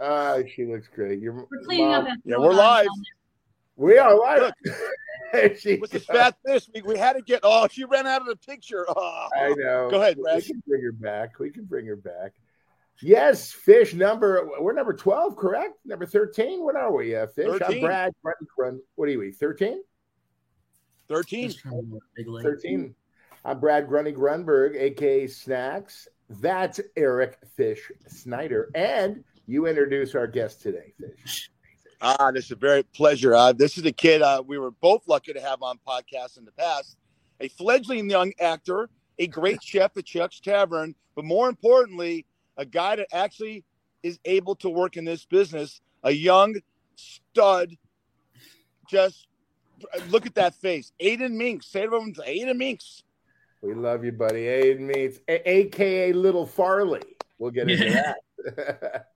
Uh, she looks great. Your We're cleaning mom- up. after Yeah, we're live. We are live. She- With the fat fish, we, we had to get. Oh, she ran out of the picture. Oh. I know. Go ahead, We can bring her back. We can bring her back. Yes, Fish number. We're number twelve, correct? Number thirteen. What are we? Uh, Fish. I'm Brad. Brad Grun- What are we? Thirteen. 13. Just trying to look big leg. Thirteen. I'm Brad Grunny Grunberg, aka Snacks. That's Eric Fish Snyder, and you introduce our guest today, Fish. Ah, this is a very pleasure. Uh, this is a kid uh, we were both lucky to have on podcasts in the past. A fledgling young actor, a great chef at Shucks Tavern, but more importantly, a guy that actually is able to work in this business. A young stud. Just look at that face. Aedin Mincks. Say it over to Aedin Mincks. We love you, buddy. Aedin Mincks, a- aka Little Farley. We'll get into that.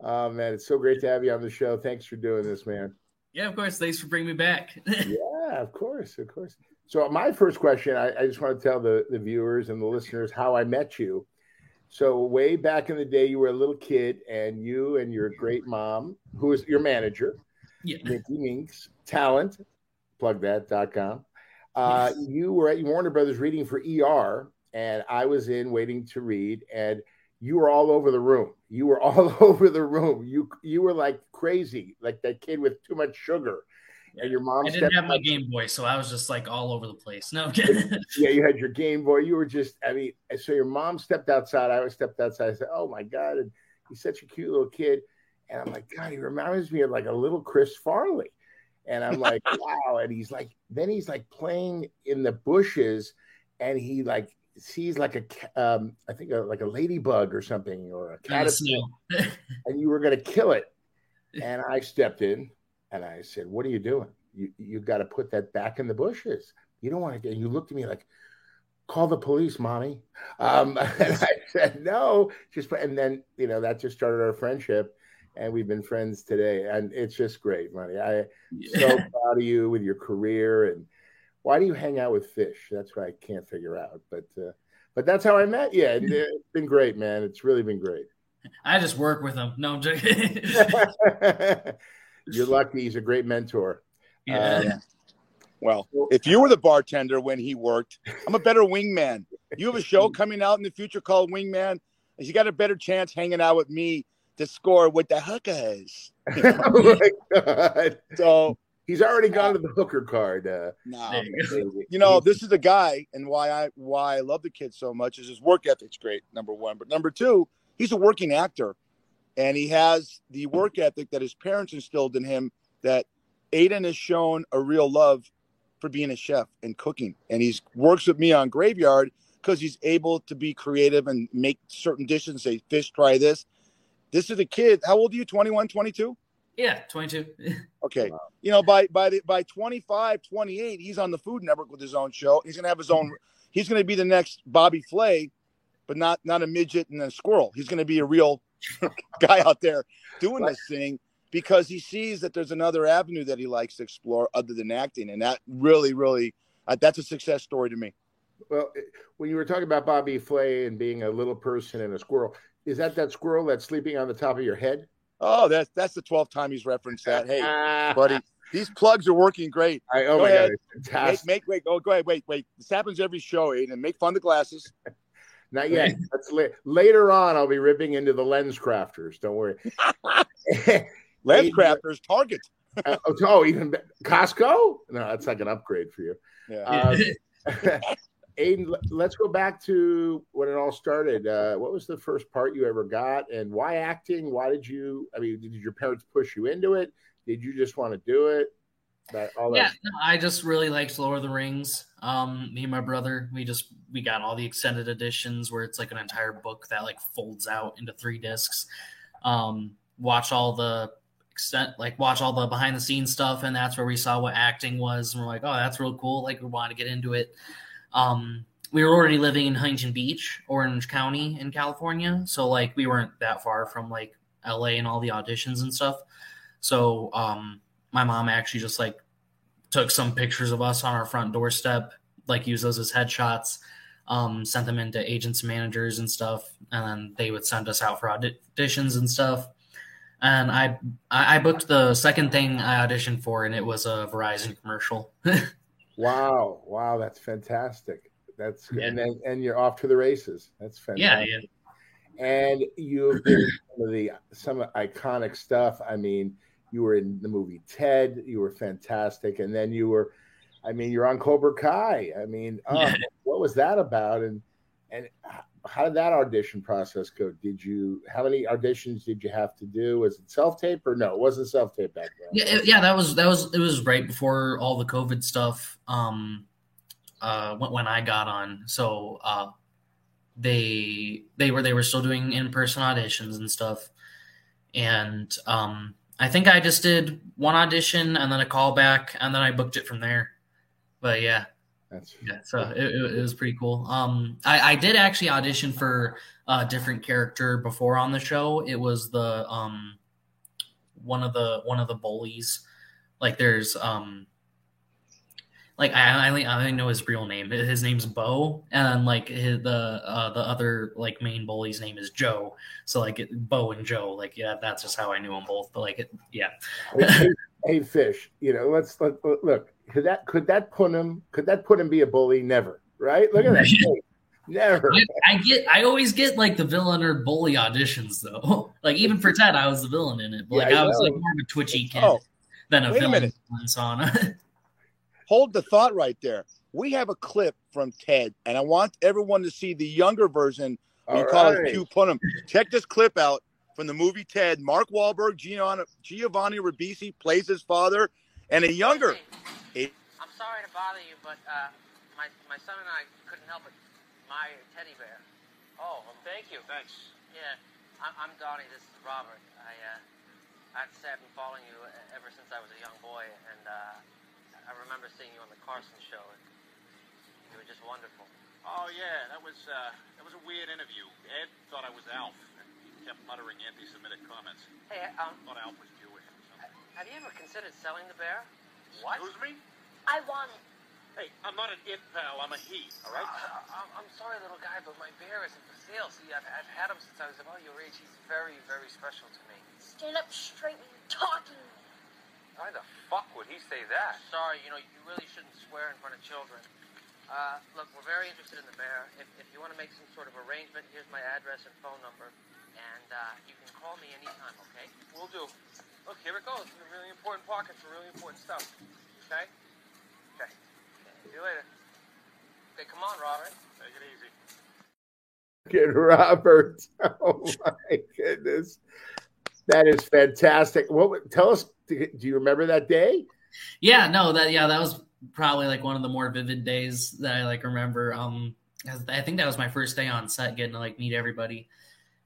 oh man, it's so great to have you on the show. Thanks for doing this, man. Yeah, of course. Thanks for bringing me back. Yeah, of course, of course. So my first question, I, I just want to tell the, the viewers and the listeners how I met you. So way back in the day, you were a little kid, and you and your great mom, who is your manager, yeah. Nikki Mincks, talent, plug that.com. Uh, Yes. you were at Warner Brothers reading for ER, and I was in waiting to read, and you were all over the room. You were all over the room. You you were like crazy, like that kid with too much sugar. And your mom I didn't have my Game Boy, so I was just like all over the place. No, I'm kidding. Yeah, you had your Game Boy. You were just, I mean, so your mom stepped outside. I stepped outside. I said, "Oh my god!" And he's such a cute little kid. And I'm like, God, he reminds me of like a little Chris Farley. And I'm like, wow. And he's like, then he's like playing in the bushes, and he like sees like a, um, I think a, like a ladybug or something or a caterpillar, and you were gonna kill it. And I stepped in and I said, "What are you doing? You you got to put that back in the bushes. You don't want to get." And you looked at me like, "Call the police, mommy." Um, and I said, "No, just." put-" And then you know that just started our friendship, and we've been friends today, and it's just great, money. I so proud of you with your career and why do you hang out with fish? That's what I can't figure out, but. uh but that's how I met you, and it's been great, man. It's really been great. I just work with him. No, I'm joking. You're lucky. He's a great mentor. yeah. Um, Well, if you were the bartender when he worked, I'm a better wingman. You have a show coming out in the future called Wingman. You got a better chance hanging out with me to score with the hookers. oh my god! So, He's already gone to the hooker card. Uh, no, you you know, this is a guy, and why I why I love the kid so much is his work ethic's great. Number one, but number two, he's a working actor, and he has the work ethic that his parents instilled in him. That Aedin has shown a real love for being a chef and cooking, and he's works with me on Graveyard because he's able to be creative and make certain dishes and say, "Fish, try this." This is a kid. How old are you? 21, 22? Yeah, 22. Okay. You know, by by the by 25, 28, he's on the Food Network with his own show. He's gonna have his own. He's gonna be the next Bobby Flay, but not not a midget and a squirrel. He's gonna be a real guy out there doing this thing because he sees that there's another avenue that he likes to explore other than acting, and that really, really, uh, that's a success story to me. well, when you were talking about Bobby Flay and being a little person and a squirrel, is that that squirrel that's sleeping on the top of your head? Oh, that's that's the 12th time he's referenced that. Hey, buddy, these plugs are working great. I, oh Go my ahead. god, it's Make, fantastic! make wait, oh, go ahead, wait, wait. This happens every show, Aedin. Make fun of the glasses. Not yet. That's la- later on. I'll be ripping into the lens crafters. Don't worry. Lens Aedin- crafters, Target. Uh, oh, oh, even Costco? No, that's like an upgrade for you. Yeah. Um, Aedin, let's go back to when it all started. Uh, what was the first part you ever got, and why acting? Why did you? I mean, did your parents push you into it? Did you just want to do it? That yeah, no, I just really liked Lord of the Rings. Um, me and my brother, we just we got all the extended editions where it's like an entire book that like folds out into three discs. Um, watch all the extent, like watch all the behind the scenes stuff, and that's where we saw what acting was, and we're like, oh, that's real cool. Like we want to get into it. Um, we were already living in Huntington Beach, Orange County in California, so like we weren't that far from like LA and all the auditions and stuff. So um, my mom actually just like took some pictures of us on our front doorstep, like used those as headshots, um, sent them into agents managers and stuff, and then they would send us out for auditions and stuff. and I I booked the second thing I auditioned for, and it was a Verizon commercial. wow, wow, that's fantastic. That's Yeah. and then and you're off to the races. That's yeah, fantastic. yeah, And you've been some of the some iconic stuff. I mean, you were in the movie Ted. You were fantastic, and then you were, I mean, you're on Cobra Kai. I mean, oh, Yeah. what was that about? And and how did that audition process go? Did you how many auditions did you have to do? Was it self tape or no? It wasn't self tape back then. yeah, yeah. That was that was it was right before all the COVID stuff. Um, uh, when, when I got on, so uh, they they were they were still doing in person auditions and stuff, and um, I think I just did one audition and then a callback, and then I booked it from there. But yeah, That's Yeah, so it, it, was pretty cool. Um, I, I did actually audition for a different character before on the show. It was the um, one of the one of the bullies. Like there's um, like I I only, I only know his real name. His name's Bo, and like his, the uh, the other like main bully's name is Joe. So like it, Bo and Joe, like yeah, that's just how I knew them both. But like it, yeah, hey, hey, fish. You know, let's let, let- look. Could that could that put him? Could that put him be a bully? Never. Right? Look at that. Never. I, I get I always get like the villain or bully auditions though. like even for Ted, I was the villain in it. But like Yeah, I I, was like more of a twitchy kid Oh, than a wait a villain minute. Sauna. hold the thought right there. We have a clip from Ted, and I want everyone to see the younger version. We All call right. it Q Punham. Check this clip out from the movie Ted. Mark Wahlberg, Giovanni, Giovanni Ribisi plays his father, and a younger. Hey, I'm sorry to bother you, but uh, my my son and I couldn't help it. My teddy bear. Oh, well, thank you. Thanks. Yeah, I'm, I'm Donnie. This is Robert. I uh, I have to say I've been following you e- ever since I was a young boy, and uh, I remember seeing you on the Carson show. And you were just wonderful. Oh yeah, that was uh, that was a weird interview. Ed thought I was Alf, and he kept muttering anti-Semitic comments. Hey, um, Thought Alf was Jewish. Or have you ever considered selling the bear? What? Excuse me? I want it. Hey, I'm not an it pal. I'm a he. All right. Uh, I'm, I'm sorry, little guy, but my bear isn't for sale. See, I've, I've had him since I was about your age. He's very, very special to me. Stand up straight when you're talking. Why the fuck would he say that? Sorry, you know, you really shouldn't swear in front of children. Uh, look, we're very interested in the bear. If, if you want to make some sort of arrangement, here's my address and phone number. And uh, you can call me anytime, okay? We'll do. Look, here it goes. In a really important pocket for really important stuff. Okay? Okay. See you later. Okay, come on, Robert. Take it easy. Kid Robert. Oh my goodness. That is fantastic. What tell us do you remember that day? yeah, no, that yeah, that was probably like one of the more vivid days that I like remember. Um, I think that was my first day on set, getting to like meet everybody,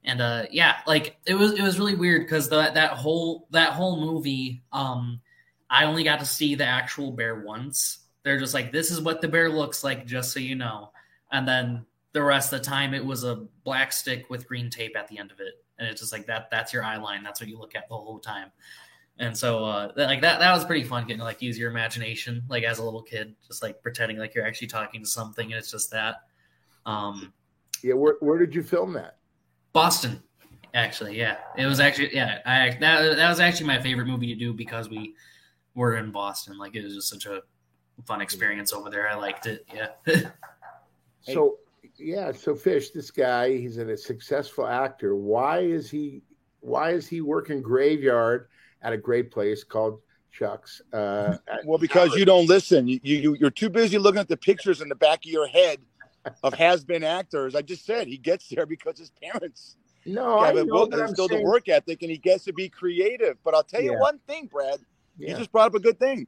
and uh, yeah, like it was it was really weird because that that whole that whole movie, um, I only got to see the actual bear once. They're just like, this is what the bear looks like, just so you know, and then the rest of the time it was a black stick with green tape at the end of it, and it's just like that. That's your eye line. That's what you look at the whole time. And so, uh, that, like that, that was pretty fun getting to like use your imagination, like as a little kid, just like pretending like you're actually talking to something, and it's just that. Um, Yeah, where where did you film that? Boston, actually, yeah, it was actually, yeah, I that that was actually my favorite movie to do because we were in Boston. Like it was just such a fun experience over there. I liked it. Yeah, So yeah, so Fish, this guy, he's a successful actor. Why is he why is he working graveyard at a great place called Shucks? Uh, Well, because you don't listen. You, you you're too busy looking at the pictures in the back of your head of has-been actors. I just said he gets there because his parents no, I have a know, work, but I'm instilled a saying- work ethic, and he gets to be creative. But I'll tell you Yeah. one thing, Brad. You just brought up a good thing.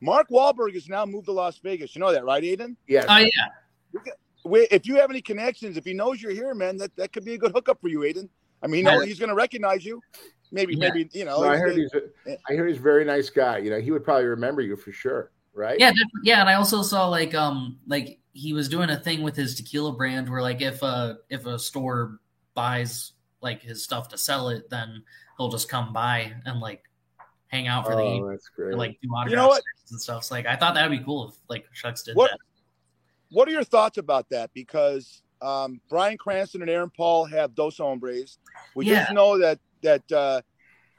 Mark Wahlberg has now moved to Las Vegas. You know that, right, Aedin? Yes. oh yeah, If you have any connections, if he knows you're here, man, that, that could be a good hookup for you, Aedin. I mean, he know, I- he's going to recognize you. Maybe, Yeah. maybe you know. No, I he's heard he's a, I heard he's a very nice guy. You know, he would probably remember you for sure, right? yeah, yeah. And I also saw like um like he was doing a thing with his tequila brand where like if a if a store buys like his stuff to sell it, then he'll just come by and like hang out for the Oh, evening that's great. and like do autograph You know what? and stuff. So, like I thought that would be cool if like Shucks did What- that. What are your thoughts about that? Because um, Bryan Cranston and Aaron Paul have Dos Hombres. We Yeah. just know that that uh,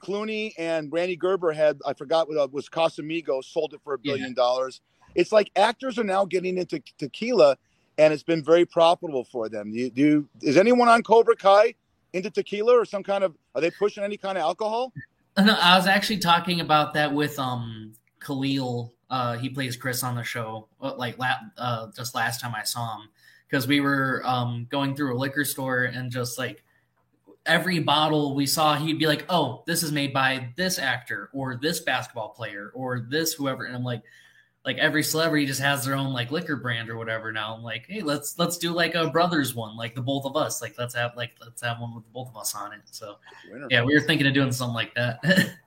Clooney and Rande Gerber had I forgot what it was Casamigos sold it for a billion dollars. It's like actors are now getting into tequila, and it's been very profitable for them. Do you, do you, is anyone on Cobra Kai into tequila or some kind of are they pushing any kind of alcohol? No, I was actually talking about that with um Khalil. Uh, he plays Chris on the show. uh, Like la- uh, just last time I saw him, because we were um going through a liquor store and just like every bottle we saw, he'd be like, "Oh, this is made by this actor or this basketball player or this whoever," and I'm like. Like every celebrity just has their own like liquor brand or whatever. Now I'm like, hey, let's let's do like a brothers one, like the both of us. Like let's have like let's have one with the both of us on it. So yeah, we were thinking of doing something like that.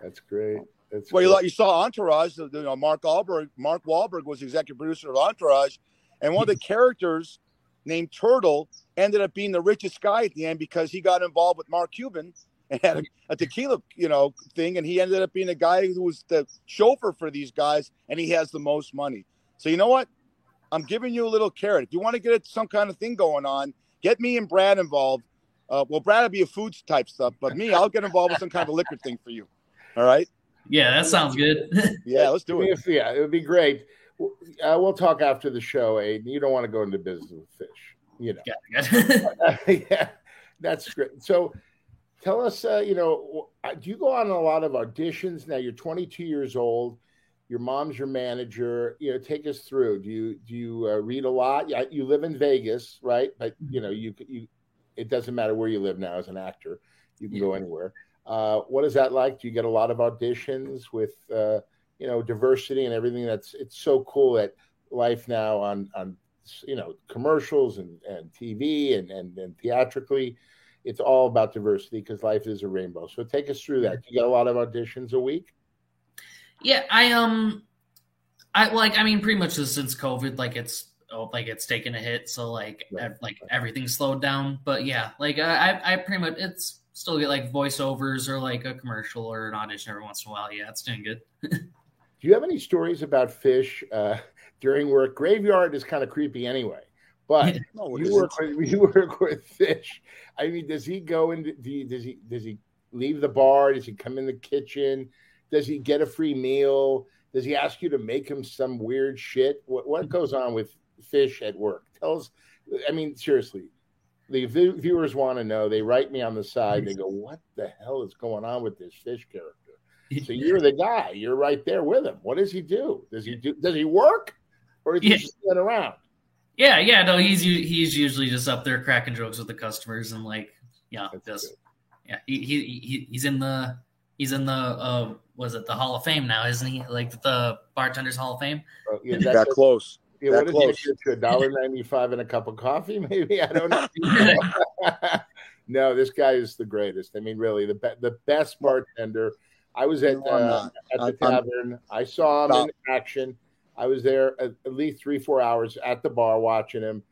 That's great. That's Well, you, great. you saw Entourage. You uh, know, Mark Wahlberg. Mark Wahlberg was the executive producer of Entourage, and one of the characters named Turtle ended up being the richest guy at the end because he got involved with Mark Cuban and had a, a tequila, you know, thing, and he ended up being a guy who was the chauffeur for these guys, and he has the most money. So you know what? I'm giving you a little carrot. If you want to get some kind of thing going on, get me and Brad involved. Uh, well, Brad will be a foods type stuff, but me, I'll get involved with some kind of liquor thing for you. All right? yeah, that sounds good. Yeah, let's do it. Yeah, it would be great. Uh, we'll talk after the show, Aedin. You don't want to go into business with fish, you know. Yeah, yeah, that's great. So, tell us, uh, you know, uh, do you go on a lot of auditions? Now you're 22 years old. Your mom's your manager. You know, take us through. Do you do you uh, read a lot? Yeah, you live in Vegas, right? But you know, you you. It doesn't matter where you live now as an actor. You can go anywhere. Uh, what is that like? Do you get a lot of auditions with uh, you know diversity and everything? That's it's so cool that life now on on you know commercials and, and TV and, and and theatrically, it's all about diversity because life is a rainbow. So take us through that. You get a lot of auditions a week. yeah, I um, I like, I mean, pretty much since COVID, like it's oh, like it's taken a hit, so like Right. ev- like everything's slowed down. But yeah, like I I I pretty much it's still get like voiceovers or like a commercial or an audition every once in a while. Yeah, it's doing good. Do you have any stories about fish uh, during work? Graveyard is kind of creepy anyway, but No, you work with you work with fish. I mean, does he go into? Do you, does he does he leave the bar? Does he come in the kitchen? Does he get a free meal? Does he ask you to make him some weird shit? What what goes on with fish at work? Tell us. I mean, seriously, the vi- viewers want to know. They write me on the side. They go, "What the hell is going on with this fish character?" So you're the guy. You're right there with him. What does he do? Does he do? Does he work, or does he Yeah. just sit around? Yeah, yeah, no, he's he's usually just up there cracking jokes with the customers and like, yeah, That's just good. yeah, he, he he he's in the he's in the uh was it the Hall of Fame now, isn't he? Like the bartenders Hall of Fame. Uh, yeah, That that's close. yeah, that what does close. he get to a dollar ninety five and a cup of coffee? Maybe I don't know. no, this guy is the greatest. I mean, really, the be- the best bartender. I was at No, uh, at the I'm- I'm- tavern. I saw him Stop. in action. I was there at, at least three, four hours at the bar watching him.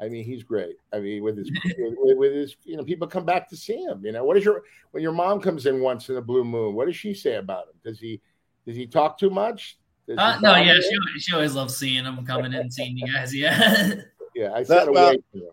I mean, he's great. I mean, with his with, with his, you know, people come back to see him. You know, what is your when your mom comes in once in a blue moon? What does she say about him? Does he does he talk too much? Uh, no, yeah, she, she always loves seeing him coming in and seeing you guys. Yeah, yeah. I That- said well, away from him.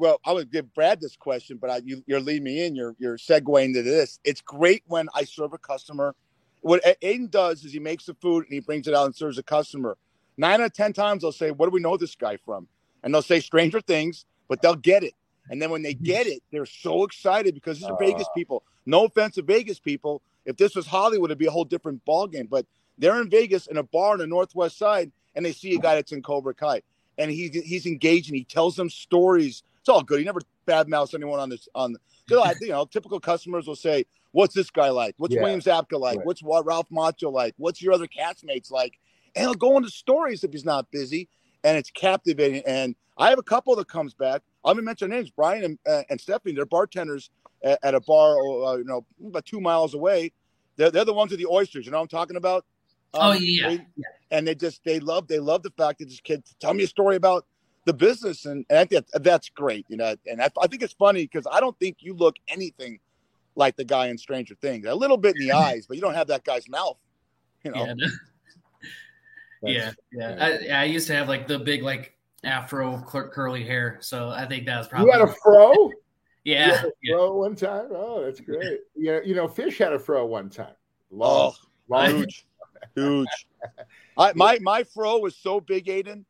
Well, I would give Brad this question, but I, you, you're leading me in. You're you're segueing to this. It's great when I serve a customer. What Aedin does is he makes the food and he brings it out and serves a customer. Nine out of ten times they'll say, "What do we know this guy from?" And they'll say Stranger Things, but they'll get it. And then when they hmm. get it, they're so excited because these are Vegas people. No offense to Vegas people. If this was Hollywood, it'd be a whole different ballgame. But they're in Vegas in a bar on the Northwest Side, and they see a guy that's in Cobra Kai, and he he's engaging. He tells them stories. It's all good. He never badmouths anyone on this on. Cause I, you know, typical customers will say, "What's this guy like? What's Yeah. William Zabka like? Right. What's what Ralph Macchio like? What's your other castmates like?" And he'll go into stories if he's not busy, and it's captivating. And I have a couple that comes back. I'm gonna mention names. Brian and, uh, and Stephanie, they're bartenders at, at a bar, uh, you know, about two miles away. They're, they're the ones with the oysters. You know what I'm talking about? Oh, yeah. they- and they just they love they love the fact that this kid tell me a story about the business, and, and I think that, that's great. You know, and I, I think it's funny because I don't think you look anything like the guy in Stranger Things. A little bit in the eyes, but you don't have that guy's mouth. You know, yeah, yeah, yeah. I, I used to have like the big like afro cur- curly hair, so I think that was probably. You had a fro? Yeah, yeah. One time. Oh, that's great. Yeah, you know, Fish had a fro one time. Long, oh, long. huge, huge. I, my my fro was so big, Aedin,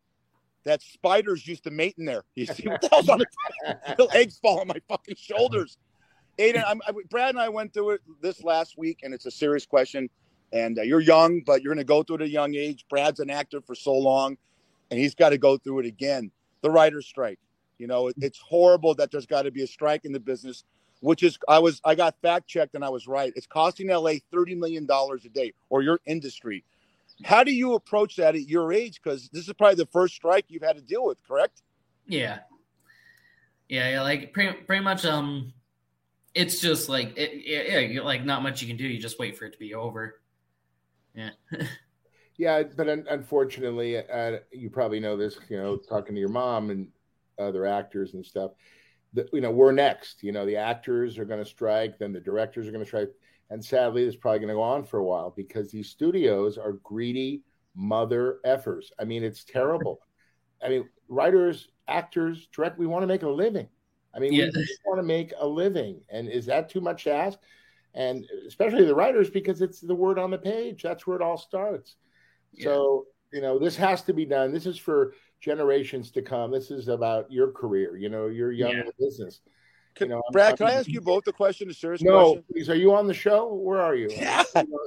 that spiders used to mate in there. You see what the hell's on the eggs fall on my fucking shoulders. Aedin, I'm, I, Brad and I went through it this last week, and it's a serious question. And uh, you're young, but you're going to go through it at a young age. Brad's an actor for so long, and he's got to go through it again. The writer's strike. You know, it, it's horrible that there's got to be a strike in the business, which is I was I got fact checked and I was right. It's costing LA thirty million dollars a day, or your industry. How do you approach that at your age? Because this is probably the first strike you've had to deal with, correct? Yeah, yeah, yeah. Like pretty, pretty much. Um, it's just like it, yeah, yeah, like not much you can do. You just wait for it to be over. Yeah. yeah, but un- unfortunately, uh, you probably know this. You know, talking to your mom and other actors and stuff. The, you know, we're next. You know, the actors are going to strike, then the directors are going to strike, and sadly, it's probably going to go on for a while because these studios are greedy mother effers. I mean, it's terrible. I mean, writers, actors, direct. We want to make a living. I mean, we just want to make a living, and is that too much to ask? And especially the writers, because it's the word on the page. That's where it all starts. Yeah. So you know, this has to be done. This is for generations to come. This is about your career. You know, you're young yeah. in the business. Can, you know, Brad, I'm, can I ask you both the question? A serious question? no, question? please. Are you on the show? Where are you? Yeah.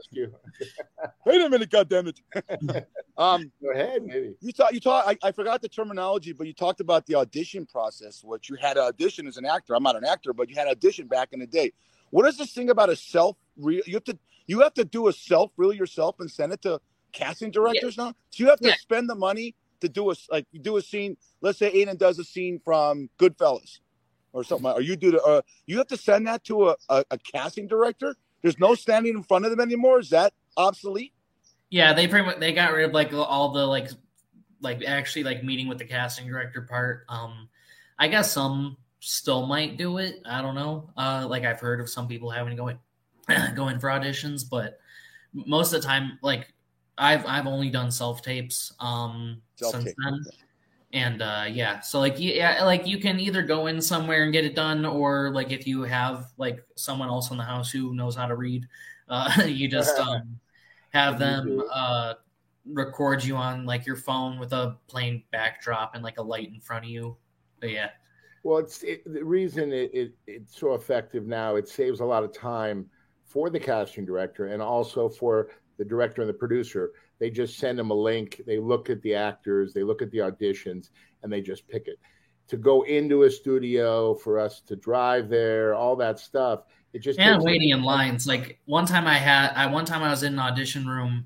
you. Wait a minute, damn it. um, Go ahead, maybe. You thought You talk. I, I, forgot the terminology, but you talked about the audition process. What you had to audition as an actor. I'm not an actor, but you had audition back in the day. What is this thing about a self? Real? You have to. You have to do a self reel yourself and send it to casting directors yeah. now. So you have to yeah. spend the money to do a like do a scene. Let's say Aedin does a scene from Goodfellas or something, or you do the. Uh, you have to send that to a, a, a casting director. There's no standing in front of them anymore. Is that obsolete? Yeah, they pretty much they got rid of like all the like like actually like meeting with the casting director part. Um, I guess some still might do it. I don't know. Uh, like I've heard of some people having to go in, go in for auditions, but most of the time, like I've I've only done self tapes um since then. And uh yeah, so like yeah, like you can either go in somewhere and get it done, or like if you have like someone else in the house who knows how to read, uh you just um have them uh record you on like your phone with a plain backdrop and like a light in front of you. But yeah. Well, it's it, the reason it, it, it's so effective now. It saves a lot of time for the casting director and also for the director and the producer. They just send them a link. They look at the actors, they look at the auditions, and they just pick it. To go into a studio for us to drive there, all that stuff. It just and waiting in lines. Like one time I had, I one time I was in an audition room,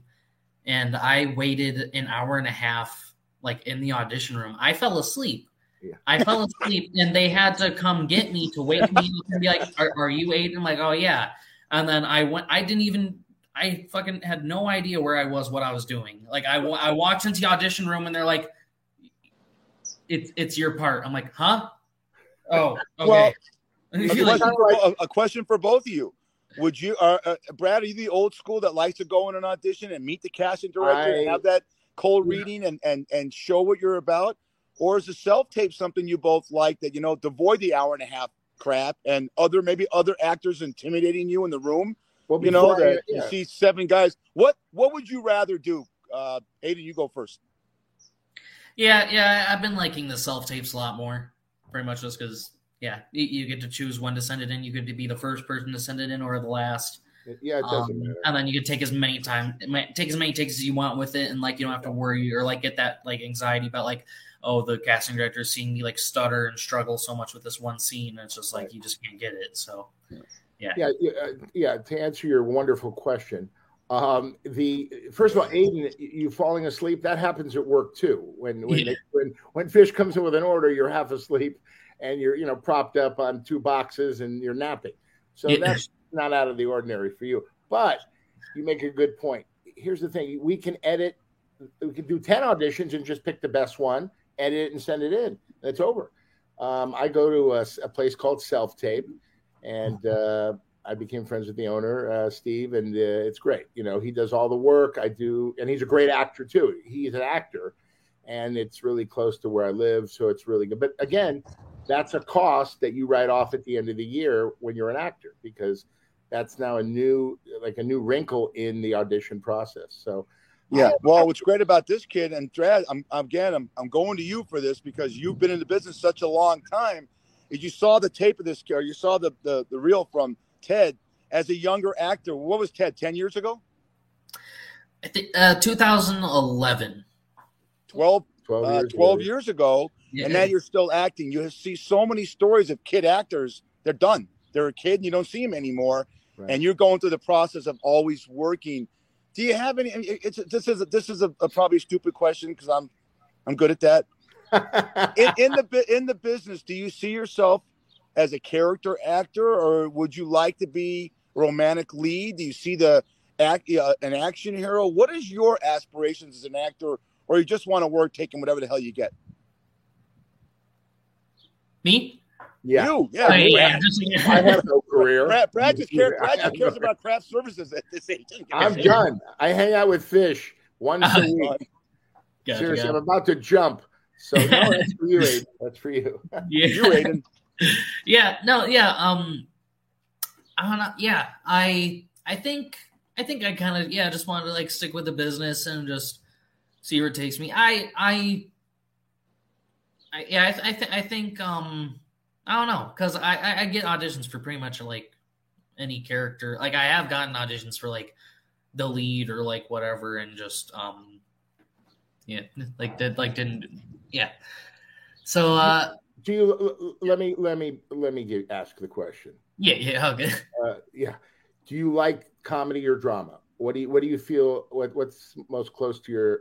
and I waited an hour and a half, like in the audition room. I fell asleep. Yeah. I fell asleep, and they had to come get me to wake me up and be like, "Are, are you Aedin?" I'm like, "Oh yeah." And then I went. I didn't even I fucking had no idea where I was, what I was doing. Like I, I walked into the audition room and they're like, "It's it's your part." I'm like, "Huh? Oh, okay." Well, a, question for, a, a, question for, both of you: Would you, uh, uh, Brad, are you the old school that likes to go in an audition and meet the casting director I, and have that cold reading and and and show what you're about, or is the self tape something you both like that you know, devoid the hour and a half crap and other maybe other actors intimidating you in the room? Well, you know that yeah. you see seven guys. What what would you rather do? Uh, Aedin, you go first. Yeah, yeah, I've been liking the self tapes a lot more, pretty much just because yeah, you get to choose when to send it in. You could be the first person to send it in or the last. Yeah, it doesn't um, matter. And then you can take as many time, take as many takes as you want with it, and like you don't have to worry or like get that like anxiety about like, oh, the casting director is seeing me like stutter and struggle so much with this one scene. And it's just like right. you just can't get it. So yeah. Yeah. Uh, yeah. To answer your wonderful question, um, the first of all, Aedin, you falling asleep that happens at work too. When when, yeah. they, when when fish comes in with an order, you're half asleep and you're you know propped up on two boxes and you're napping. So yeah. that's not out of the ordinary for you. But you make a good point. Here's the thing: we can edit. We can do ten auditions and just pick the best one, edit it, and send it in. It's over. Um, I go to a, a place called Self Tape and uh, I became friends with the owner, uh, Steve, and uh, it's great. You know, he does all the work. I do, and he's a great actor too. He's an actor, and it's really close to where I live, so it's really good. But again, that's a cost that you write off at the end of the year when you're an actor because that's now a new like a new wrinkle in the audition process. So Yeah. Well, what's great about this kid and Brad, I'm again, I'm, I'm going to you for this because you've been in the business such a long time. Is you saw the tape of this kid, or you saw the, the the reel from Ted as a younger actor. What was Ted? Ten years ago? I think uh, 2011. 12, 12 uh, years, 12 ago. years ago, Yeah. and now you're still acting. You see so many stories of kid actors. They're done. They're a kid, and you don't see them anymore. Right. And you're going through the process of always working. Do you have any? It's this is a, this is a, a probably stupid question because I'm I'm good at that. In, in the in the business, do you see yourself as a character actor, or would you like to be a romantic lead? Do you see the act uh, an action hero? What is your aspirations as an actor, or you just want to work taking whatever the hell you get? Me? yeah, You, yeah, Oh, yeah, Brad. just- I have no career. Brad, Brad just cares. Brad just cares no- about craft services at this age. I'm done. I hang out with fish once a week. Gotcha, Seriously, I'm about to jump. So no, that's for you, Aedin. That's for you. Yeah. You, Aedin. yeah no yeah um i don't know yeah i i think i think i kind of yeah just wanted to like stick with the business and just see where it takes me i i, I yeah i, th- I, th- I think um i don't know because I, I i get auditions for pretty much like any character like i have gotten auditions for like the lead or like whatever and just um yeah like that like didn't yeah so uh Do you let me let me let me get, ask the question? yeah yeah okay Uh, yeah. Do you like comedy or drama? What do you what do you feel? What what's most close to your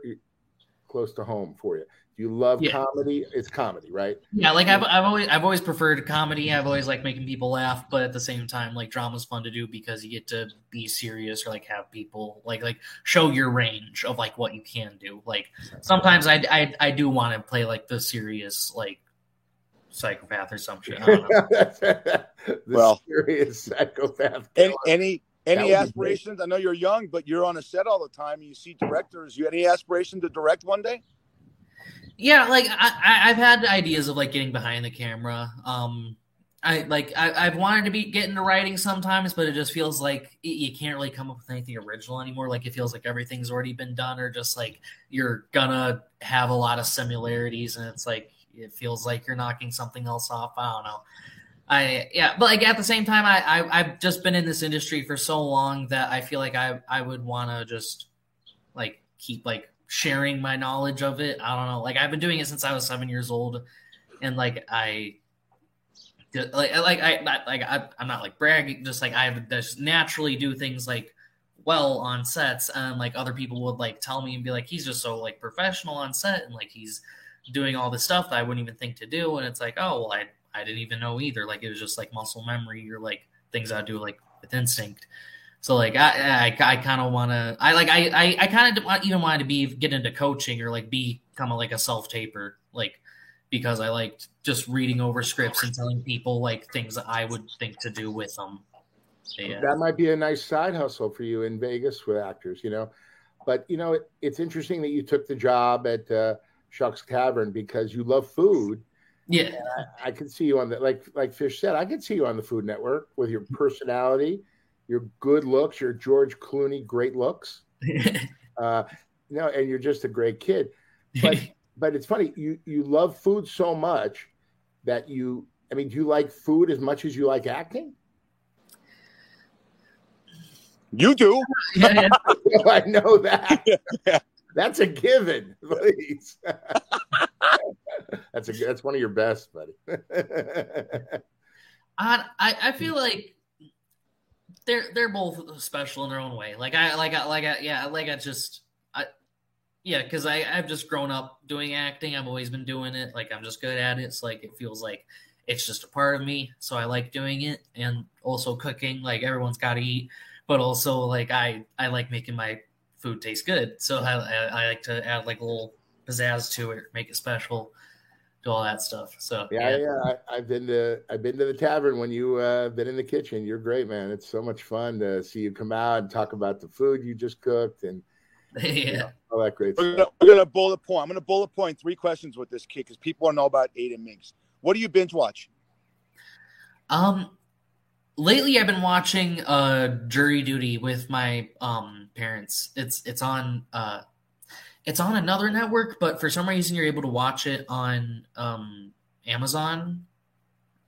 close to home for you? Do you love Yeah. comedy? It's comedy, right? Yeah, like I've, I've always I've always preferred comedy. I've always liked making people laugh, but at the same time, like drama's fun to do because you get to be serious or like have people like like show your range of like what you can do. Like sometimes I I, I do want to play like the serious like psychopath or some shit. I don't know. the Well- serious psychopath. Any any, any aspirations? I know you're young, but you're on a set all the time. You see directors. You any aspiration to direct one day? Yeah, like I, I've had ideas of like getting behind the camera. Um, I like I, I've wanted to be get into writing sometimes, but it just feels like you can't really come up with anything original anymore. Like it feels like everything's already been done, or just like you're gonna have a lot of similarities, and it's like it feels like you're knocking something else off. I don't know. I yeah, but like at the same time, I, I I've just been in this industry for so long that I feel like I I would want to just like keep like sharing my knowledge of it. I don't know. Like I've been doing it since I was seven years old, and like I, like like I not, like I, I'm not like bragging. Just like I just naturally do things like well on sets, and like other people would like tell me and be like, he's just so like professional on set, and like he's doing all this stuff that I wouldn't even think to do, and it's like, oh well, I I didn't even know either. Like it was just like muscle memory or like things I do like with instinct. So like I I, I kind of want to I like I I, I kind of even wanted to be get into coaching or like be kind of like a self taper like because I liked just reading over scripts and telling people like things that I would think to do with them. Yeah. That might be a nice side hustle for you in Vegas with actors, you know. But you know, it, it's interesting that you took the job at uh, Shucks Tavern because you love food. Yeah. I, I can see you on the like like Fish said. I can see you on the Food Network with your personality, your good looks, your George Clooney great looks. Uh, you know, and you're just a great kid. But but it's funny you you love food so much that you. I mean, do you like food as much as you like acting? You do. yeah, Well, I know that. That's a given, please. that's a that's one of your best, buddy. I, I I feel like they're they're both special in their own way. Like I like I like I yeah like I just I yeah because I I've just grown up doing acting. I've always been doing it. Like I'm just good at it. It's like it feels like it's just a part of me. So I like doing it and also cooking. Like everyone's got to eat, but also like I I like making my food taste good. So I I, I like to add like a little pizzazz to it, make it special. Do all that stuff. So yeah, yeah. I, I've been to I've been to the tavern when you uh, been in the kitchen. You're great, man. It's so much fun to see you come out and talk about the food you just cooked and yeah. you know, all that great We're stuff. gonna, we're gonna bullet point. I'm gonna bullet point three questions with this kid because people want to know about Aedin Mincks. What do you binge watch? Um, lately I've been watching uh Jury Duty with my um parents. It's it's on uh it's on another network, but for some reason you're able to watch it on um Amazon.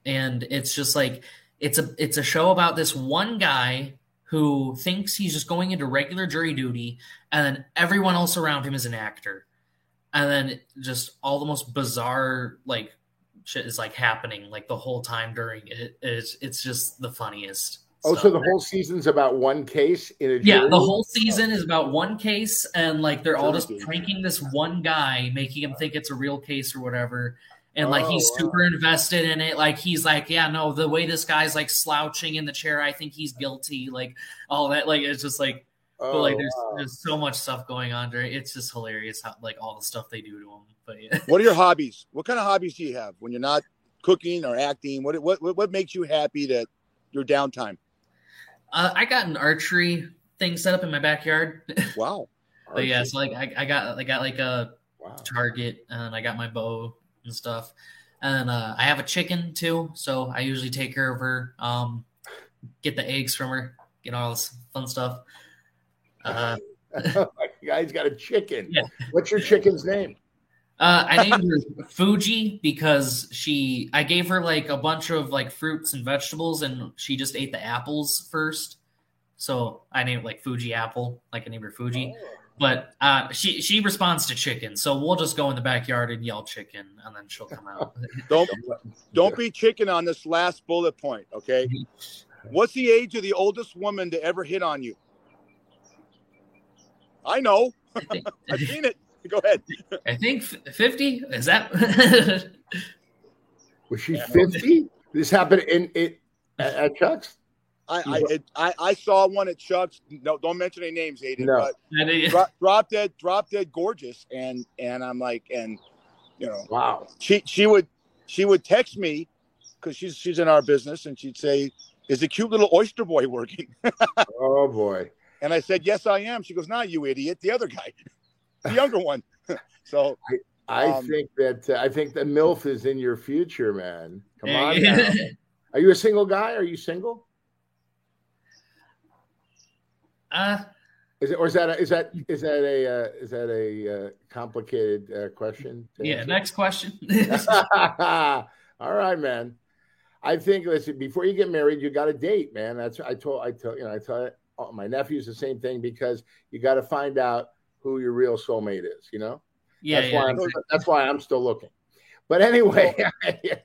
And it's just like it's a it's a show about this one guy who thinks he's just going into regular jury duty and then everyone else around him is an actor. And then just all the most bizarre like shit is like happening like the whole time during it. It's it's just the funniest. Oh, so, the whole season's about one case in a yeah, the whole season is about one case, and like they're all just pranking this one guy, making him think it's a real case or whatever. And like Oh, he's wow. super invested in it. Like he's like, yeah, no, the way this guy's like slouching in the chair, I think he's guilty. Like all that, like it's just like, Oh, but like there's oh, wow. there's so much stuff going on during. It's just hilarious how like all the stuff they do to him. But yeah. What are your hobbies? What kind of hobbies do you have when you're not cooking or acting? What what what, what makes you happy that your downtime? Uh, I got an archery thing set up in my backyard. Wow. but yeah, so like I, I got I got like a Wow. target and I got my bow and stuff. And uh, I have a chicken too, so I usually take care of her. Um, get the eggs from her, get all this fun stuff. Uh, Guy's got a chicken. Yeah. What's your chicken's name? Uh, I named her Fuji because she. I gave her like a bunch of like fruits and vegetables, and she just ate the apples first. So I named it like Fuji apple, like I named her Fuji. But uh, she she responds to chicken, so we'll just go in the backyard and yell chicken, and then she'll come out. Don't don't be chicken on this last bullet point, okay? What's the age of the oldest woman to ever hit on you? I know. I've seen it. Go ahead. I think fifty is that. Was she 50? This happened in it at, at Shucks? I I, it, I I saw one at Shucks. No, don't mention any names, Aedin. No. But I drop, drop dead, drop dead, gorgeous, and and I'm like, and you know, Wow. she she would she would text me because she's she's in our business, and she'd say, "Is the cute little oyster boy working?" Oh boy. And I said, "Yes, I am." She goes, "Nah, you idiot, the other guy, the younger one." so I Um, think that uh, I think the MILF is in your future, man. Come on. yeah. now. Are you a single guy? Are you single? Uh, Is it or is that a, is that is that a uh, is that a uh, complicated uh, question? yeah. answer? Next question. All right, man. I think listen before you get married, you got to date, man. That's I told I tell you know I told my nephews the same thing because you got to find out who your real soulmate is. You know. yeah, that's yeah. why I'm, that's why I'm still looking. But anyway, yeah.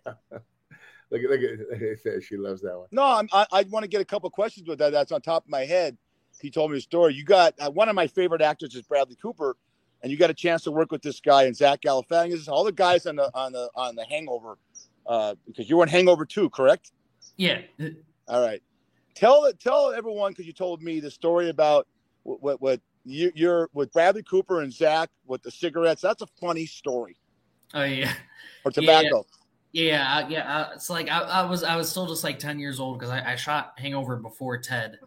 look at look at look at- she loves that one. no, I'm, I I want to get a couple questions with that. That's on top of my head. He told me a story. You got uh, one of my favorite actors is Bradley Cooper, and you got a chance to work with this guy and Zach Galifianakis, all the guys on the on the on the Hangover, uh, because you were in Hangover too, correct? yeah. All right. Tell tell everyone because you told me the story about what what, what you, you're with Bradley Cooper and Zach with the cigarettes. That's a funny story. Oh yeah. Or tobacco. Yeah, yeah. Uh, it's like I, I was, I was still just like ten years old because I, I shot Hangover before Ted,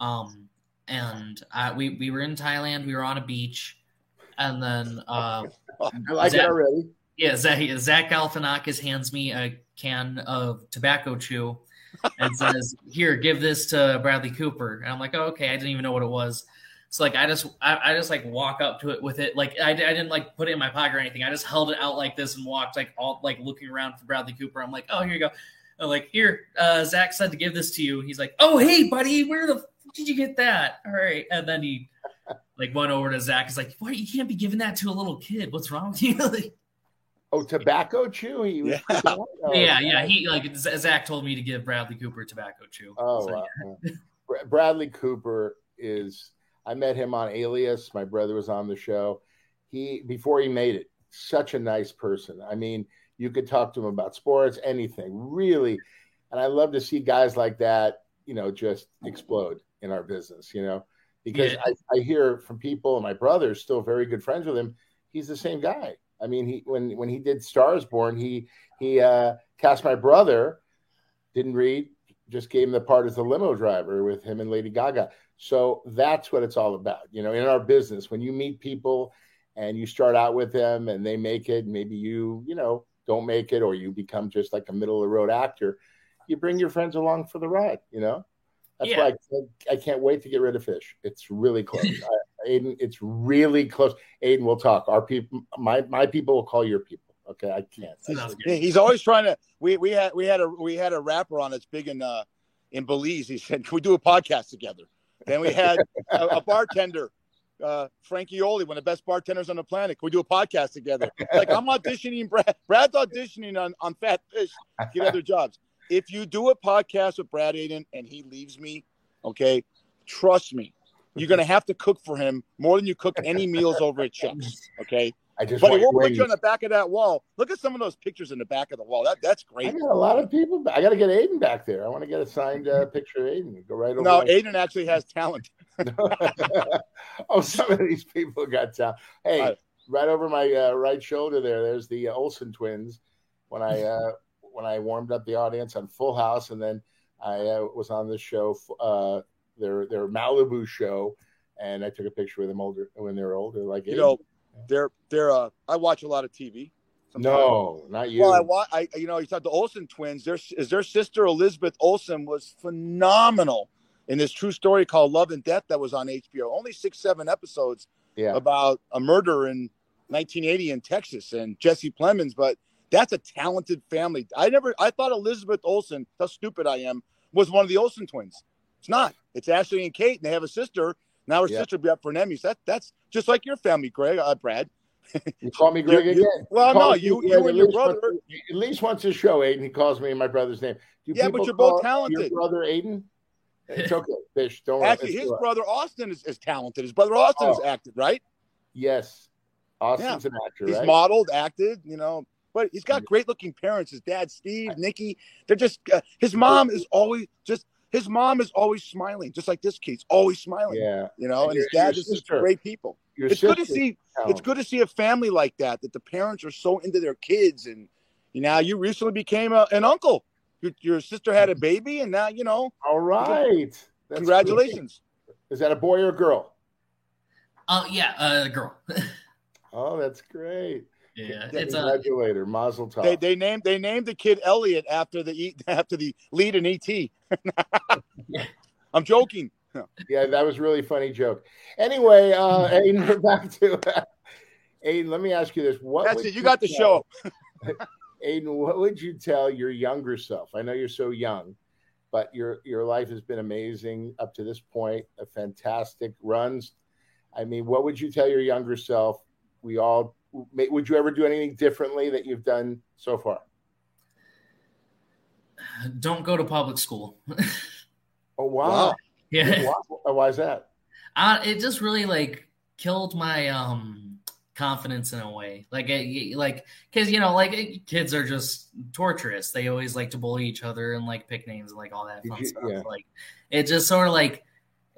um, and I, we we were in Thailand. We were on a beach, and then uh, I like it Zach- already. yeah, Zach, Zach Galifianakis hands me a can of tobacco chew and says, "Here, give this to Bradley Cooper." And I'm like, oh, "Okay." I didn't even know what it was. So like, I just, I, I just like walk up to it with it. Like, I, I didn't like put it in my pocket or anything. I just held it out like this and walked like all like looking around for Bradley Cooper. I'm like, "Oh, here you go." I'm like, "Here, uh, Zach said to give this to you." He's like, "Oh, hey, buddy, where the f- did you get that?" All right, and then he. Like went over to Zach. He's like, "What? You can't be giving that to a little kid. What's wrong with you?" Like, Oh, tobacco chew. He was- Yeah. Oh, yeah, yeah. He like Z- Zach told me to give Bradley Cooper tobacco chew. Oh, So, wow. Bra- Bradley Cooper is. I met him on Alias. My brother was on the show. He before he made it, such a nice person. I mean, you could talk to him about sports, anything, really. And I love to see guys like that, you know, just explode in our business. You know, because Yeah. I, I hear from people, and my brother's still very good friends with him. He's the same guy. I mean, he when when he did Stars Born, he he uh, cast my brother. Didn't read, just gave him the part as the limo driver with him and Lady Gaga. So that's what it's all about. You know, in our business, when you meet people and you start out with them and they make it, maybe you, you know, don't make it or you become just like a middle of the road actor, you bring your friends along for the ride. You know, that's Yeah. why I can't, I can't wait to get rid of fish. It's really close, I, Aedin. It's really close. Aedin, we'll talk. Our people, my my people will call your people. Okay, I can't. I Sounds said- good. Yeah, he's always trying to. We we had we had a we had a rapper on that's big in uh in Belize. He said, "Can we do a podcast together?" Then we had a, a bartender, uh, Frankie Oli, one of the best bartenders on the planet. Can we do a podcast together? Like I'm auditioning, Brad. Brad's auditioning on on Fat Fish get other jobs. If you do a podcast with Brad Aedin and he leaves me, okay, trust me, you're gonna have to cook for him more than you cook any meals over at Shucks. Okay, I just but he want won't your put you on the back of that wall. Look at some of those pictures in the back of the wall. That that's great. I got a lot of people. I got to get Aedin back there. I want to get a signed uh, picture of Aedin. Go right over. No, my- Aedin actually has talent. oh, some of these people got talent. Hey, Right. right over my uh, right shoulder there. There's the Olsen twins. When I uh, when I warmed up the audience on Full House, and then I uh, was on the show, uh, their their Malibu show, and I took a picture with them older when they were older. Like, You Aedin. know, they're they're. Uh, I watch a lot of TV. sometimes. no, not you. Well, I watch. I you know, you talk the Olsen twins. Their is their sister Elizabeth Olsen was phenomenal in this true story called Love and Death that was on HBO. Only six seven episodes yeah, about a murder in 1980 in Texas and Jesse Plemons, but that's a talented family. I never I thought Elizabeth Olsen, how stupid I am, was one of the Olsen twins. It's not. It's Ashley and Kate, and they have a sister. Now her Yeah. sister will be up for an Emmy. That that's just like your family, Greg, uh, Brad. you call me Greg again. well, no, you you and your brother. once- at least once a show, Aedin. He calls me my brother's name. Do Yeah, but you're both talented. Your brother Aedin. It's okay, Fish. Don't worry. Actually, his brother Austin is, is talented. His brother Austin has Oh. acted, right? Yes, Austin's an actor, He's right? modeled, acted, you know. But he's got great looking parents. His dad, Steve, Nikki. They're just. Uh, his mom is always just. His mom is always smiling, just like this kid's always smiling. yeah, You know, And and his your- your dad is just sister. great people. your it's good to sister's see. It's good to see a family like that. That the parents are so into their kids, and you know, you recently became a, an uncle. Your, your sister had a baby, and now you know. All right. That's congratulations. great. Is that a boy or a girl? Uh, yeah, uh, girl. Oh, that's great. Yeah, it's Congratulator, Mazel Tov. They they named they named the kid Elliot after the E- after the lead in ET. I'm joking. yeah, that was a really funny joke. Anyway, uh, Aedin, we're back to Aedin. Let me ask you this: What That's it. You got the show. Aedin, what would you tell your younger self? I know you're so young, but your your life has been amazing up to this point. A fantastic runs. I mean, what would you tell your younger self? We all may- would you ever do anything differently that you've done so far? don't go to public school. Oh wow! Wow. yeah, Why, why is that? uh, it just really like killed my um confidence in a way like it, like because you know like it- kids are just torturous they always like to bully each other and like pick names and like all that fun you- stuff yeah. like it just sort of like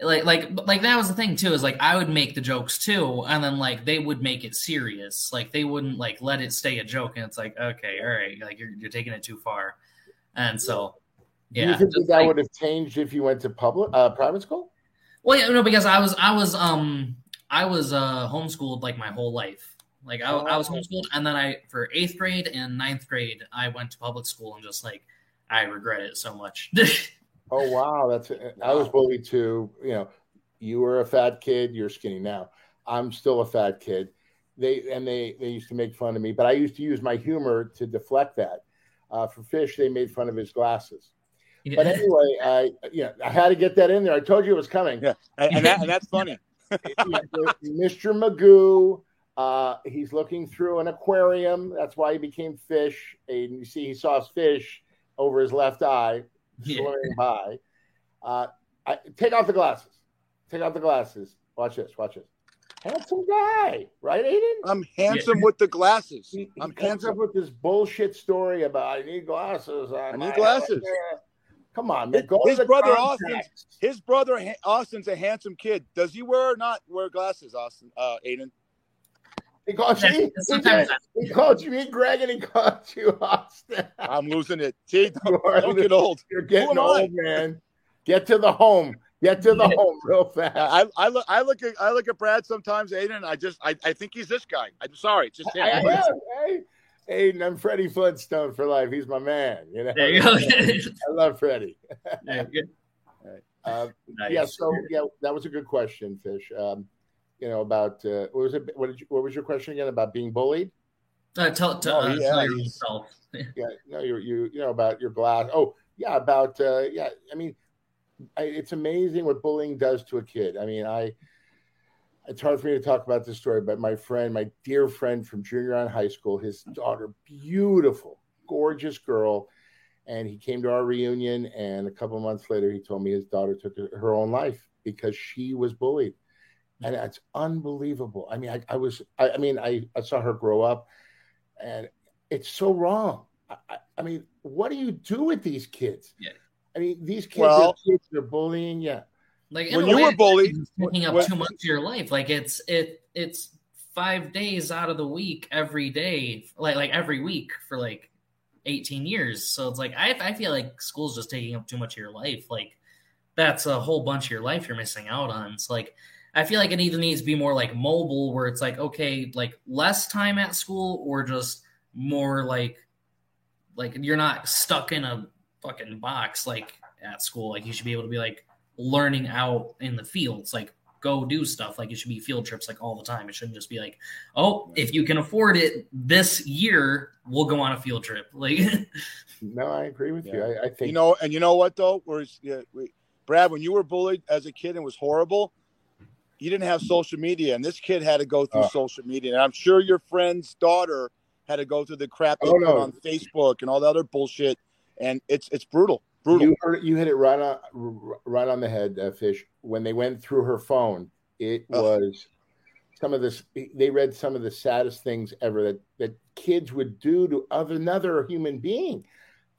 like like like that was the thing too is like i would make the jokes too and then like they would make it serious like they wouldn't like let it stay a joke and it's like okay all right like you're, you're taking it too far and so Do yeah you think that, like- would have changed if you went to public uh, private school? Well, yeah, no, because I was I was um I was uh homeschooled like my whole life. Like I, I was Oh. homeschooled, and then I for eighth grade and ninth grade I went to public school, and just like I regret it so much. Oh wow, that's I was bullied too. You know, you were a fat kid. You're skinny now. I'm still a fat kid. They and they they used to make fun of me, but I used to use my humor to deflect that. Uh, for fish, they made fun of his glasses. But anyway, I you know I had to get that in there. I told you it was coming. Yeah. And, and, that, and that's funny. Mr. Magoo. Uh, he's looking through an aquarium. That's why he became fish. And you see, he saw fish over his left eye Yeah. by. Uh, I, take off the glasses. Take off the glasses. Watch this. Watch this. Handsome guy, right, Aedin? I'm handsome with the glasses. He, he I'm comes handsome. with this bullshit story about I need glasses. on I need my- glasses. Come on, man. His- Go to his brother Austin. His brother Austin's a handsome kid. Does he wear or not wear glasses, Austin? Uh, Aedin. He called you. He, Sometimes did. he called you me, Greg, and he called you Austin. I'm losing it. See, You are don't get old. You're getting Who I? old, man. Get to the home. Get to the home real fast. I, I look I look at I look at Brad sometimes, Aedin. I just I, I think he's this guy. I'm sorry, it's just him. I, I am, hey. Aedin, I'm Freddie Flintstone for life. He's my man. You know, There you go. I love Freddie. Yeah, good. Uh, Nice. Yeah, so yeah, that was a good question, Fish. Um, you know about uh, what was it? What did you, what was your question again about being bullied? Uh, tell tell, No, uh, yeah, tell your own he's- self. Yeah, no, you you you know about your glass. Oh, yeah, about uh, yeah. I mean, I, it's amazing what bullying does to a kid. I mean, I it's hard for me to talk about this story, but my friend, my dear friend from junior high high school, his daughter, beautiful, gorgeous girl, and he came to our reunion, and a couple months later, he told me his daughter took her own life because she was bullied, and it's unbelievable. I mean, I, I was, I, I mean, I, I saw her grow up, and it's so wrong. I, I, I mean, what do you do with these kids? Yeah. I mean, these kids Well- are kids. They're bullying. Yeah. Like When you way, were bullied, taking up when- too much of your life. Like it's it it's five days out of the week every day, like like every week for like eighteen years. So it's like I I feel like school's just taking up too much of your life. Like that's a whole bunch of your life you're missing out on. It's like I feel like it either needs to be more like mobile, where it's like okay, like less time at school, or just more like like you're not stuck in a fucking box like at school. Like you should be able to be like learning out in the fields, like go do stuff. Like it should be field trips like all the time. It shouldn't just be like, oh, if you can afford it this year, we'll go on a field trip. Like No, I agree with you. I, I think You know, and you know what though? Whereas, yeah, Brad, when you were bullied as a kid and was horrible, you didn't have social media, and this kid had to go through Oh. social media. And I'm sure your friend's daughter had to go through the crap they Oh, put no. on Facebook and all the other bullshit. And it's it's brutal, brutal. You heard you hit it right on right on the head, uh, Fish. When they went through her phone, it was some of this. They read some of the saddest things ever that that kids would do to other another human being.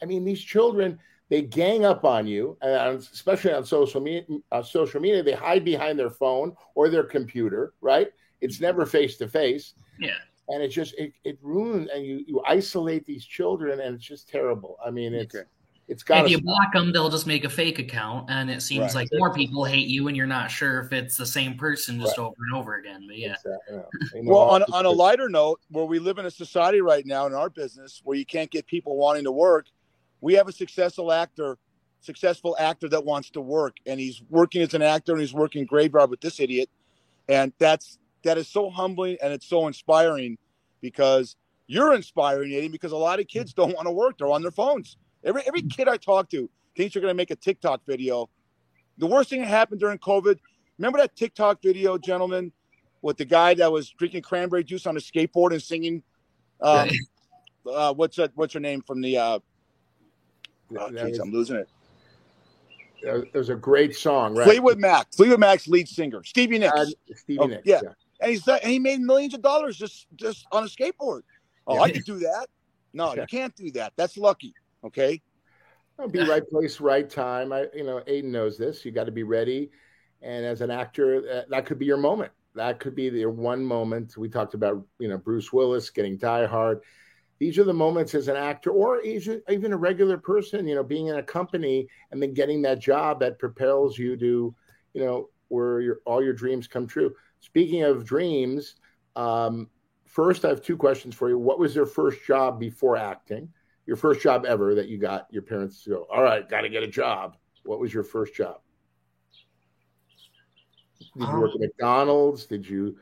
I mean, these children they gang up on you, and especially on social media. Uh, social media, they hide behind their phone or their computer. Right? It's never face to face. yeah. and it just it, it ruins and you you isolate these children and it's just terrible i mean it's Okay. it's got If you to block them, they'll just make a fake account, and it seems Right. like more people hate you, and you're not sure if it's the same person just Right. over and over again. But yeah, Well, on, on a lighter note, where we live in a society right now in our business where you can't get people wanting to work, we have a successful actor, successful actor that wants to work, and he's working as an actor and he's working graveyard with this idiot, and that's that is so humbling and it's so inspiring because you're inspiring, Eddie, because a lot of kids don't want to work; they're on their phones. Every every kid I talk to thinks they're going to make a TikTok video. The worst thing that happened during COVID. Remember that TikTok video, gentlemen, with the guy that was drinking cranberry juice on a skateboard and singing. Um, uh, what's that? What's her name from the? Uh, oh, geez, was- I'm losing it. it was a great song right Fleetwood Mac, Fleetwood Mac's lead singer, Stevie Nicks, Uh, Stevie Oh, Nicks, yeah. and he's and he made millions of dollars just just on a skateboard. Oh, Yeah. I could do that. No, Yeah. you can't do that. That's lucky. Okay. No, be right place right time i you know aedin knows this you got to be ready and as an actor that, that could be your moment that could be your one moment we talked about you know bruce willis getting die hard these are the moments as an actor or even, a regular person you know being in a company and then getting that job that propels you to you know where your all your dreams come true. Speaking of dreams um, first i have two questions for you. What was your first job before acting? Your first job ever that you got your parents to go all right got to get a job. What was your first job? Did you work at mcdonald's? Did you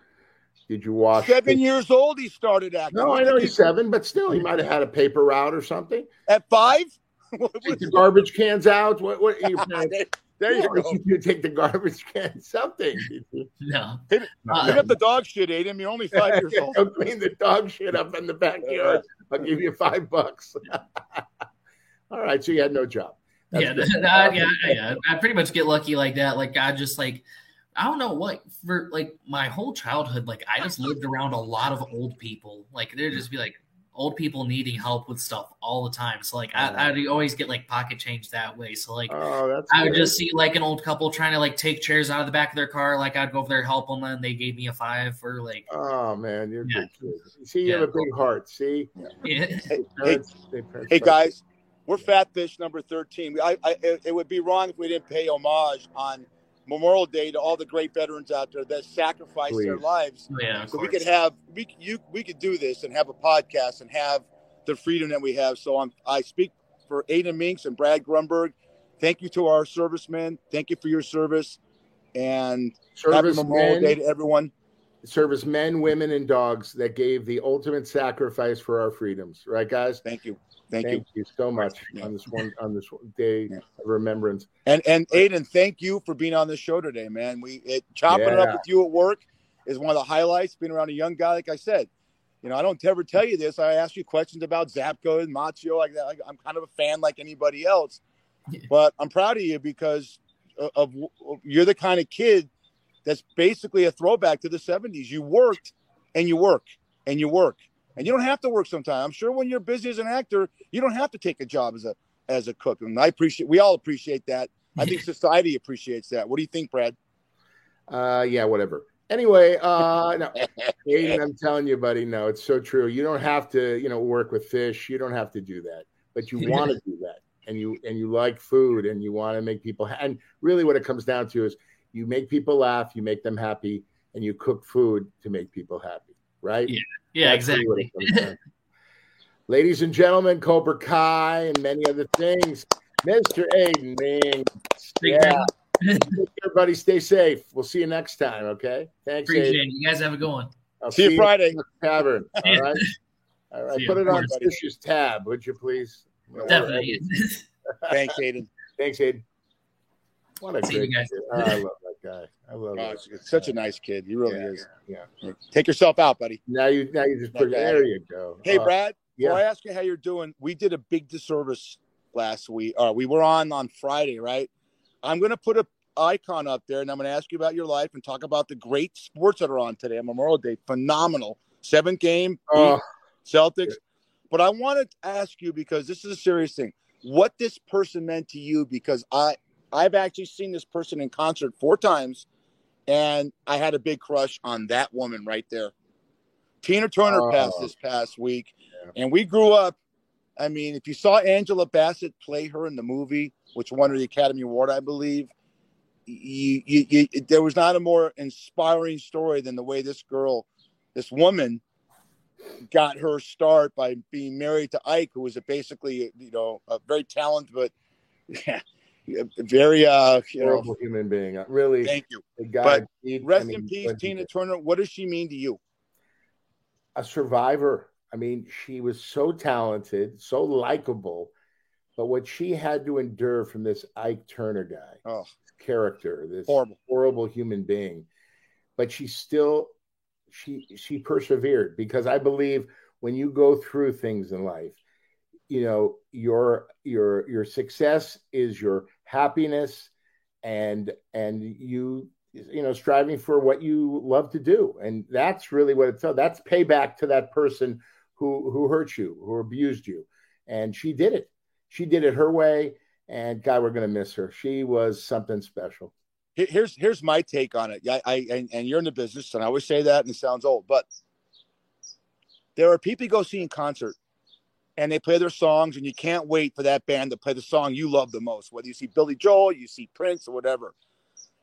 did you watch? Seven years old, he started acting. no i know he's seven but still he might have had a paper route or something At five. take the garbage cans out what what your parents there you Yeah, go. you take the garbage can something Did you- no. Pick Uh, Pick up the dog shit, Aedin. You're only five years old. Go clean the dog shit up in the backyard i'll give you five bucks all right so you had no job That's yeah, good. that- yeah, yeah. I pretty much get lucky like that. Like I just like I don't know what for like my whole childhood. Like I just lived around a lot of old people. Like there'd just be like old people needing help with stuff all the time. So like I, I'd always get like pocket change that way. So like oh that's I would good. just see like an old couple trying to like take chairs out of the back of their car. Like I'd go over there help them, and they gave me a five for like Oh man, you're Yeah. good. kid. See, you have a big heart. See, yeah. Hey, Parents- they- Hey guys, we're Fat Fish number thirteen. I, I, it it would be wrong if we didn't pay homage on Memorial Day to all the great veterans out there that sacrificed their Please. lives oh, yeah. of so we could have we you we could do this and have a podcast and have the freedom that we have. So I'm, I speak for Aedin Mincks and Brad Grunberg. Thank you to our servicemen. Thank you for your service. And happy Memorial Day to everyone. Service men, women, and dogs that gave the ultimate sacrifice for our freedoms. Right, guys? Thank you. Thank, thank you. you. so much yeah. on this one on this day yeah. of remembrance. And and Aedin, thank you for being on the show today, man. We it chopping yeah. it up with you at work is one of the highlights. Being around a young guy, like I said, you know, I don't ever tell you this. I ask you questions about Zabka and Macchio like that. Like, I'm kind of a fan like anybody else, but I'm proud of you because of, of, of you're the kind of kid that's basically a throwback to the 70s. You worked and you work and you work and you don't have to work sometimes. I'm sure when you're busy as an actor, you don't have to take a job as a as a cook. And I appreciate we all appreciate that. I think society appreciates that. What do you think, Brad? Uh, yeah, whatever. Anyway, uh, no, Aedin, I'm telling you, buddy, no, it's so true. You don't have to, you know, work with fish. You don't have to do that, but you want to do that, and you and you like food, and you want to make people. Ha- and really, what it comes down to is you make people laugh, you make them happy, and you cook food to make people happy, right? Yeah, yeah, That's exactly. Ladies and gentlemen, Cobra Kai and many other things, Mr. Aedin Mincks. Yeah. Everybody stay safe. We'll see you next time. Okay. Thanks. Appreciate Aedin. it. You guys have a good one. I'll see, see you Friday. Tavern. All right. All right. Put it on Fish's tab, would you please? Definitely. Thanks, Aedin. Thanks, Aedin. What a see great kid. Oh, I love that guy. I love oh, such a nice kid. He really yeah, is. Yeah. Take yourself out, buddy. Now you now you just put there you go. Hey, uh, Brad. Yeah. I ask you how you're doing, we did a big disservice last week. Uh, we were on on Friday, right? I'm going to put a icon up there, and I'm going to ask you about your life and talk about the great sports that are on today on Memorial Day. Phenomenal. Seventh game, uh, Celtics. But I want to ask you because this is a serious thing. What this person meant to you? Because I I've actually seen this person in concert four times, and I had a big crush on that woman right there. Tina Turner uh, passed this past week, yeah. and we grew up. I mean, if you saw Angela Bassett play her in the movie, which won her the Academy Award, I believe, you, you, you, there was not a more inspiring story than the way this girl, this woman, got her start by being married to Ike, who was a basically, you know, a very talented but yeah, very uh, you horrible know, human being. Really, thank you. But rest I mean, in peace, Tina Turner. What does she mean to you? A survivor. I mean, she was so talented, so likable, but what she had to endure from this Ike Turner guy. Oh character, this horrible, horrible human being. But she still she she persevered because I believe when you go through things in life, you know, your your your success is your happiness and and you you know striving for what you love to do and that's really what it's that's payback to that person who who hurt you who abused you and she did it she did it her way and God, we're going to miss her. She was something special. Here's here's my take on it. I, I and, and you're in the business, and I always say that, and it sounds old, but there are people go see in concert, and they play their songs, and you can't wait for that band to play the song you love the most. Whether you see Billy Joel, you see Prince, or whatever.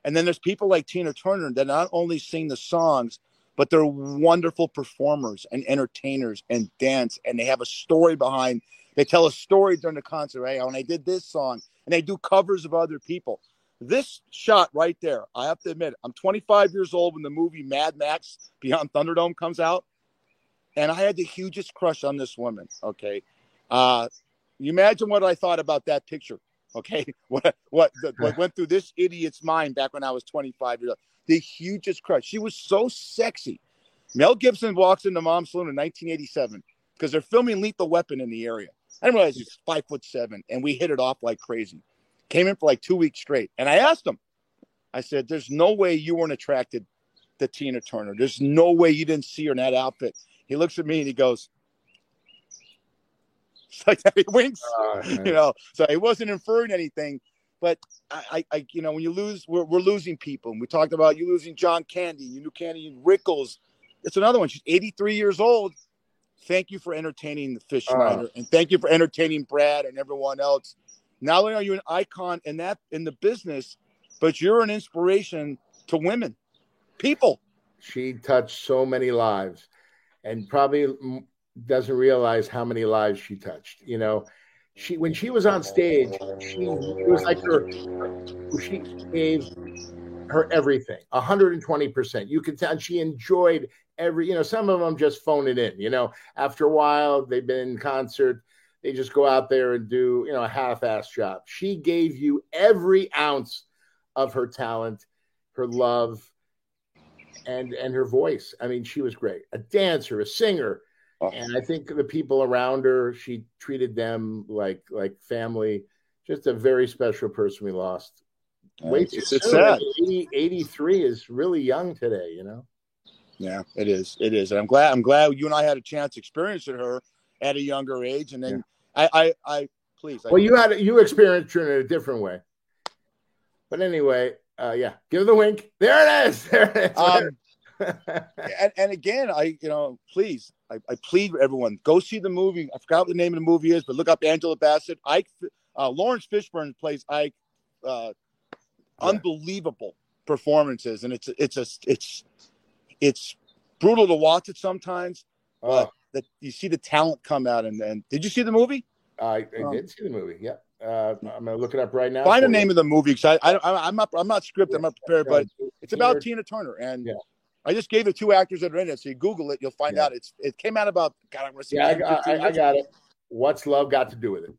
And then there's people like Tina Turner that not only sing the songs, but they're wonderful performers and entertainers and dance, and they have a story behind they tell a story during the concert, right? When I did this song, and they do covers of other people. This shot right there, I have to admit, I'm 25 years old when the movie Mad Max Beyond Thunderdome comes out, and I had the hugest crush on this woman. Okay, uh, you imagine what I thought about that picture. Okay, what what, what went through this idiot's mind back when I was 25 years old? The hugest crush. She was so sexy. Mel Gibson walks into Mom's Saloon in 1987 because they're filming Lethal Weapon in the area. I didn't realize he's five foot seven, and we hit it off like crazy. Came in for like two weeks straight, and I asked him. I said, "There's no way you weren't attracted to Tina Turner. There's no way you didn't see her in that outfit." He looks at me and he goes, like. He winks, oh, you know. So he wasn't inferring anything, but I, I, you know, when you lose, we're, we're losing people. And we talked about you losing John Candy, you knew Candy Rickles. It's another one. She's 83 years old thank you for entertaining the Fish uh, and thank you for entertaining Brad and everyone else. Not only are you an icon in that in the business, but you're an inspiration to women, people. She touched so many lives, and probably doesn't realize how many lives she touched. You know, she when she was on stage, she it was like her she gave her everything, 120 percent. You could tell she enjoyed every. You know, some of them just phone it in. You know, after a while they've been in concert, they just go out there and do you know a half-ass job. She gave you every ounce of her talent, her love, and and her voice. I mean, she was great. A dancer, a singer Oh. and I think the people around her, she treated them like like family. Just a very special person we lost. Way too it's, it's sad. 80, 83 is really young today, you know. Yeah, it is. It is. And I'm glad. I'm glad you and I had a chance experiencing her at a younger age. And then I, I, I, please. I, Well, you had you experienced her in a different way. But anyway, uh, yeah, give the wink. There it is. There it is. um, and, and again, I, you know, please, I, I plead with everyone, go see the movie. I forgot what the name of the movie is, but look up Angela Bassett. Ike, uh, Laurence Fishburne plays Ike. Uh, Yeah. Unbelievable performances, and it's it's a it's it's brutal to watch it sometimes. oh, That you see the talent come out, and and did you see the movie? I, I um, did see the movie. Yeah, uh, I'm gonna look it up right now. Find the for you. name of the movie because I, I I'm not I'm not scripted, I'm not prepared, but It's about Tina- Turner, and Yeah. I just gave the two actors that are in it. So you Google it, you'll find Yeah. out. It's it came out about God. I want to say Yeah, I, 10, I, I got it. What's love got to do with it?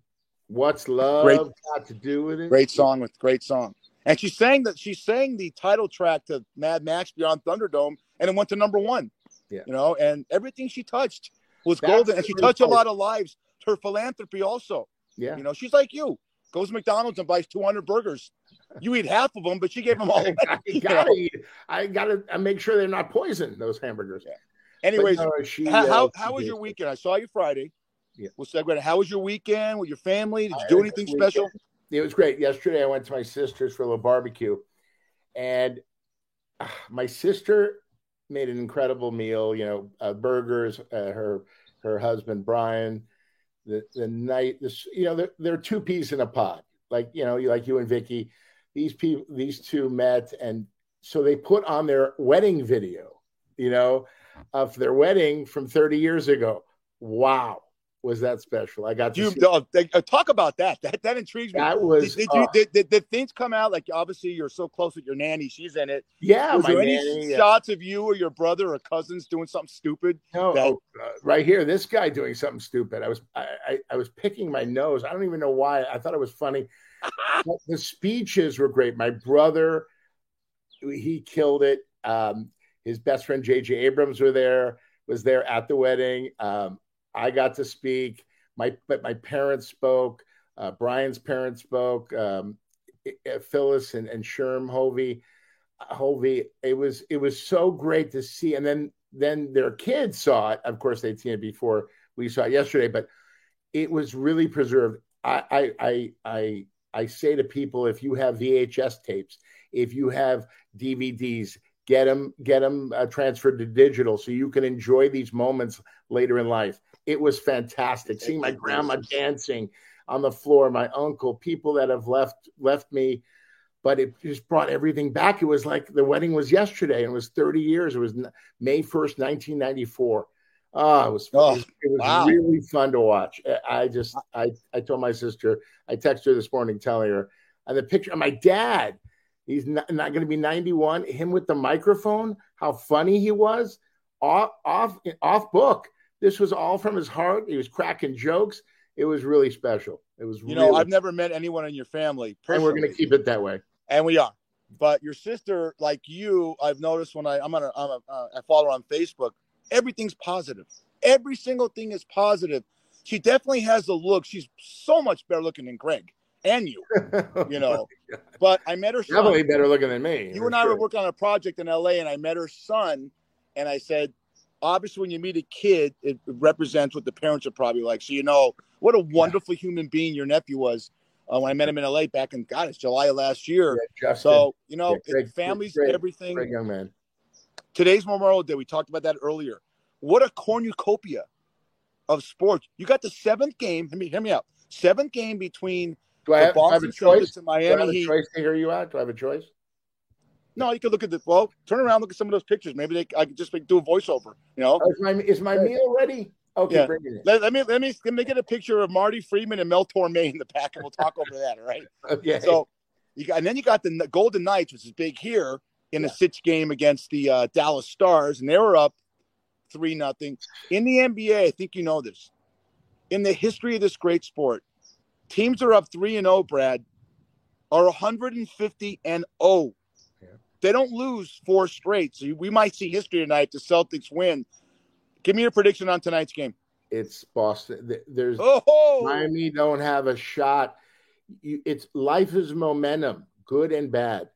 What's love Great. got to do with it? Great song with great song. And she sang that she sang the title track to Mad Max Beyond Thunderdome, and it went to number one. Yeah. You know, and everything she touched was That's golden, and she touched a lot of lives. Her philanthropy also. Yeah. You know, she's like you. Goes to McDonald's and buys 200 burgers. You eat half of them, but she gave them all away. I gotta eat. I gotta make sure they're not poison. Those hamburgers. Yeah. Anyways, no, she, how, uh, how, how was did. your weekend? I saw you Friday. Yeah. We'll segue. How was your weekend with your family? Did you I do anything special? It was great. Yesterday, I went to my sister's for a little barbecue, and ah, my sister made an incredible meal. You know, uh, burgers. Uh, her her husband Brian. The the night this you know they're, they're two peas in a pod. Like you know you like you and Vicky. These people these two met and so they put on their wedding video. You know, of their wedding from 30 years ago. Wow, was that special? I got to you uh, uh, talk about that? That that intrigues me. that was did, did, you, uh, did, did, did things come out like obviously you're so close with your nanny? She's in it. yeah. Was My there any nanny, uh, shots of you or your brother or cousins doing something stupid? no, that- oh, uh, right here, this guy doing something stupid. I was I, I, I was picking my nose. I don't even know why. I thought it was funny. The speeches were great. My brother, he killed it. Um, his best friend JJ Abrams were there. Was there at the wedding. Um, I got to speak. My but my parents spoke. Uh, Brian's parents spoke. Um, uh, Phyllis and, and Sherm Hovey. Hovey. It was it was so great to see. And then then their kids saw it. Of course, they'd seen it before we saw it yesterday, but it was really preserved. I I I I, I say to people, if you have VHS tapes, if you have DVDs, get them get them uh, transferred to digital so you can enjoy these moments later in life. It was fantastic seeing my grandma dancing on the floor, my uncle, people that have left left me, but it just brought everything back. It was like the wedding was yesterday, and it was 30 years. It was May 1st, 1994. Oh, ah, it was Oh, it was, it was wow. really fun to watch. I- I just I I told my sister, I texted her this morning telling her, and the picture of my dad. He's not, not going to be 91. Him with the microphone, how funny he was. Off off off book. This was all from his heart. He was cracking jokes. It was really special. It was You really, know, I've never met anyone in your family and we're going to keep it that way. and we are. But your sister, like you, I've noticed when I I'm on a, I'm a uh, I follow her on Facebook. Everything's positive. Every single thing is positive. She definitely has the look. She's so much better looking than Greg and you. You know, but I met her son. definitely better looking than me. you and I were working on a project in LA, and I met her son, and I said, obviously, when you meet a kid, it represents what the parents are probably like. So you know what a wonderful human being your nephew was. Uh, when I met him in LA back in God, it's July of last year. Yeah, So you know, Yeah, great- families, great- everything. great young man. Today's Memorial Day. We talked about that earlier. What a cornucopia of sports! You got the seventh game. Hear me, hear me out. Seventh game between Do I the have, I have a choice? And Do I have Miami a choice to hear you out? Do I have a choice? No, you could look at the well. Turn around, look at some of those pictures. Maybe they, I could just like, do a voiceover. You know, Oh, is my is my meal ready? Okay, Yeah. bring it in. Let, let me let me let me get a picture of Marty Freeman and Mel Torme in the pack, and we'll talk over that. All right. Okay. So you got, and then you got the Golden Knights, which is big here in Yeah. sixth game against the uh, Dallas Stars, and they were up three nothing. In the NBA, I think you know this. In the history of this great sport, teams are up three and zero. Brad are 150 and 0. They don't lose four straight, so we might see history tonight. The Celtics win. Give me your prediction on tonight's game. it's Boston. There's Oh, Miami don't have a shot. It's life is momentum, good and bad.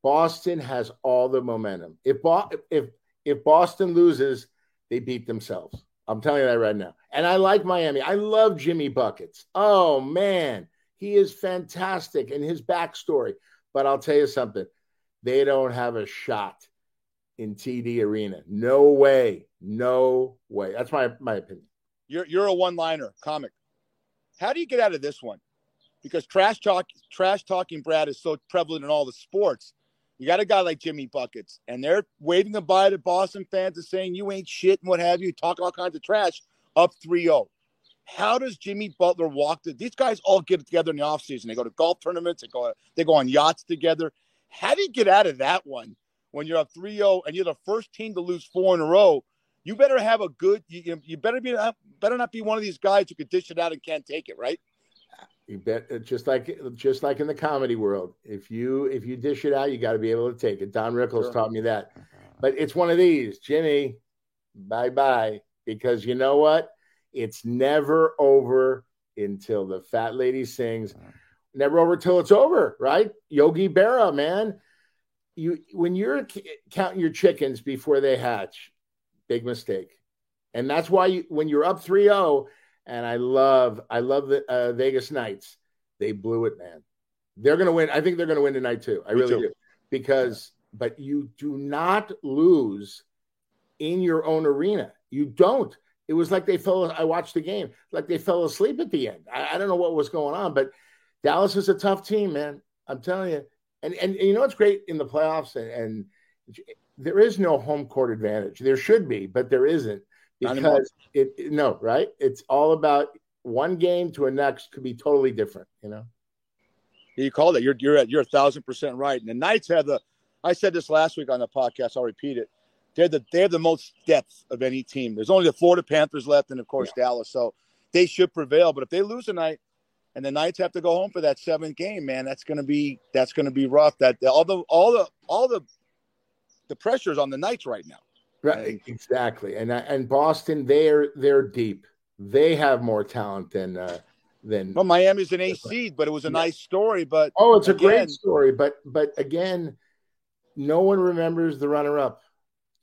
Boston has all the momentum. If Bo- if if Boston loses, they beat themselves. I'm telling you that right now. And I like Miami. I love Jimmy buckets. Oh man, he is fantastic in his backstory. But I'll tell you something: they don't have a shot in TD Arena. No way. No way. That's my my opinion. You're you're a one-liner comic. How do you get out of this one? Because trash talk, trash talking, Brad is so prevalent in all the sports. You got a guy like Jimmy Buckets, and they're waving goodbye to Boston fans and saying you ain't shit and what have you, talk all kinds of trash. Up 3-0. How does Jimmy Butler walk? The, these guys all get together in the offseason. They go to golf tournaments. They go they go on yachts together. How do you get out of that one when you're up 3-0 and you're the first team to lose four in a row? You better have a good. You, you- you better be uh, better not be one of these guys who could dish it out and can't take it, right? You bet. uh, Just like just like in the comedy world, if you if you dish it out, you got to be able to take it. Don Rickles Sure. taught me that. Uh-huh. But it's one of these, Jimmy. Bye bye, because you know what? It's never over until the fat lady sings. Uh-huh. Never over till it's over, right? Yogi Berra, man. You when you're c- counting your chickens before they hatch, big mistake. And that's why you, when you're up 3-0, and I love I love the uh, Vegas Knights. They blew it, man. They're going to win. I think they're going to win tonight too. I Me really too. do. Because but you do not lose in your own arena. You don't. It was like they fell. I watched the game. Like they fell asleep at the end. I, I don't know what was going on, but Dallas is a tough team, man. I'm telling you. And and, and you know what's great in the playoffs, and, and there is no home court advantage. There should be, but there isn't because it, it- no right. It's all about one game to a next could be totally different. You know. You called it. You're you're at you're a thousand percent right. And the Knights have the. I said this last week on the podcast. I'll repeat it. They're the they have the most depth of any team. There's only the Florida Panthers left, and of course Dallas. So they should prevail. But if they lose tonight, and the Knights have to go home for that seventh game, man, that's gonna be that's gonna be rough. That all the all the all the the pressure's on the Knights right now. Right, exactly. And and Boston, they're they're deep. They have more talent than uh, than. Well, Miami's an A seed, but it was a Yeah. nice story. But Oh, it's a again- great story, but but again, no one remembers the runner up.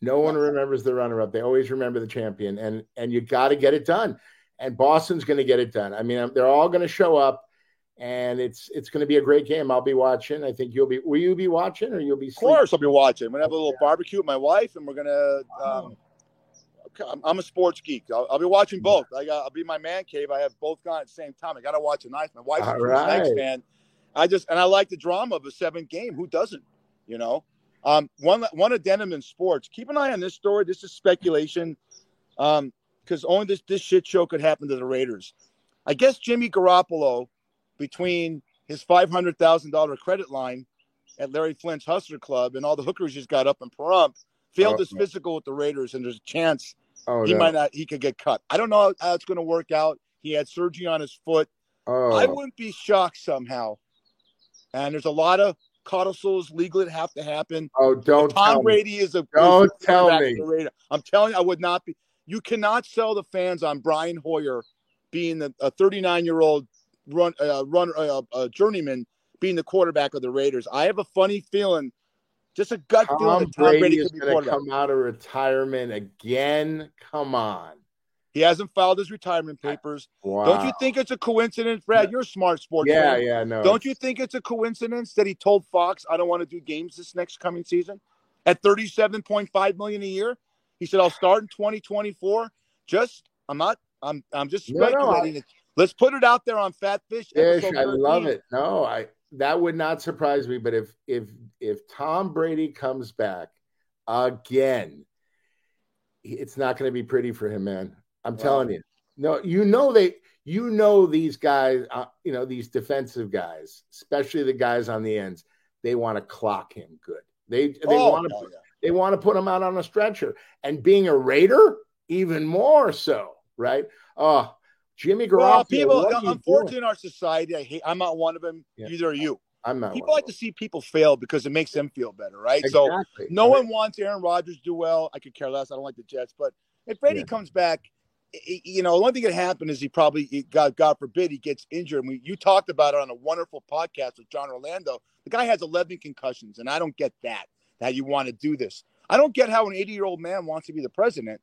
No one remembers the runner up. They always remember the champion, and and you got to get it done. And Boston's going to get it done. I mean, they're all going to show up, and it's it's going to be a great game. I'll be watching. I think you'll be. Will you be watching, or you'll be? Of course, I'll be watching. We're gonna have a little barbecue with my wife, and we're gonna. Um, I'm, I'm a sports geek. I'll, I'll be watching both. I got. I'll be my man cave. I have both gone at the same time. I got to watch a night. My wife's a All true Snakes right. fan. I just and I like the drama of a seventh game. Who doesn't? You know. Um, one one addendum in sports. Keep an eye on this story. This is speculation. Um, because only this this shit show could happen to the Raiders. I guess Jimmy Garoppolo, between his five hundred thousand dollar credit line at Larry Flynt's Hustler Club and all the hookers he's got up in Pahrump, failed Oh, his no. physical with the Raiders, and there's a chance Oh, he no. might not he could get cut. I don't know how it's going to work out. He had surgery on his foot. oh, I wouldn't be shocked somehow. And there's a lot of codicils legally that have to happen. oh, don't Tom tell me. Is a Don't tell me. for the Raiders. I'm telling you, I would not be. You cannot sell the fans on Brian Hoyer being a 39 year old run uh, run uh, uh, journeyman being the quarterback of the Raiders. I have a funny feeling, just a gut feeling Tom that Tom Brady, Brady is be going to come out of retirement again. Come on. He hasn't filed his retirement papers. Wow. Don't you think it's a coincidence, Brad? You're a smart sports Yeah, fan. yeah, no. Don't you think it's a coincidence that he told Fox, "I don't want to do games this next coming season"? At thirty-seven point five million a year, he said, "I'll start in twenty twenty-four." Just, I'm not, I'm, I'm just No, no, speculating. Let's put it out there on Fat Fish. Fish, I love it. No, I that would not surprise me. But if if if Tom Brady comes back again, it's not going to be pretty for him, man. I'm Wow. telling you. No, you know they, you know these guys, uh, you know these defensive guys, especially the guys on the ends. They want to clock him good. They they Oh, want to yeah. They want to put him out on a stretcher. And being a Raider, even more so, right? Oh, Jimmy Garoppolo. Well, people, what are you unfortunately, in our society, I hate, I'm not one of them. Yeah. Neither are you. I'm not. People like to see people fail because it makes them feel better, right? So no I mean, one wants Aaron Rodgers to do well. I could care less. I don't like the Jets, but if Brady Yeah. comes back, i- i- you know, the only thing that happened is he probably, he- God, God forbid, he gets injured. And we, you talked about it on a wonderful podcast with John Orlando. The guy has 11 concussions, and I don't get that. That you want to do this. I don't get how an 80 year old man wants to be the president.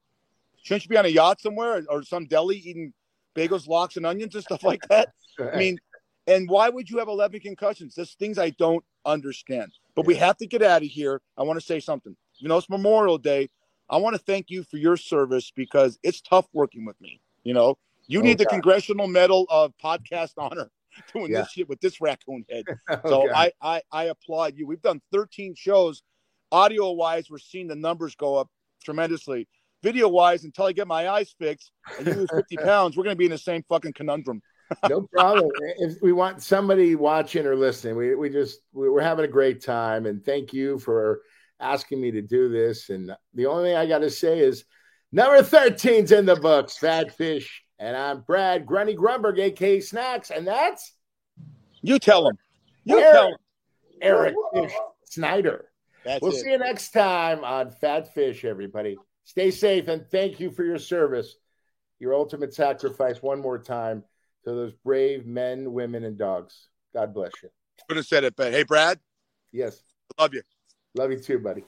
Shouldn't you be on a yacht somewhere or, or some deli eating bagels, lox, and onions and stuff like that? I mean, and why would you have 11 concussions? There's things I don't understand. But we have to get out of here. I want to say something. You know, it's Memorial Day. I want to thank you for your service because it's tough working with me. You know, you Oh, need the Congressional Medal of Podcast Honor doing Yeah. this shit with this raccoon head. Oh, So God. I, I I applaud you. We've done 13 shows. Audio wise, we're seeing the numbers go up tremendously. Video wise, until I get my eyes fixed and you lose 50 pounds, we're going to be in the same fucking conundrum. no problem. If we want somebody watching or listening, we, we just we- we're having a great time, and thank you for asking me to do this. And the only thing I got to say is number 13's in the books, Fat Fish, and I'm Brad Grunny Grunberg, aka Snacks, and that's You tell him. You Eric. tell them. Eric Fish Snyder. That's we'll it. see you next time on Fat Fish, everybody. Stay safe and thank you for your service, your ultimate sacrifice, one more time to those brave men, women, and dogs. God bless you. Could have said it, but hey, Brad, Yes. love you. Love you too, buddy.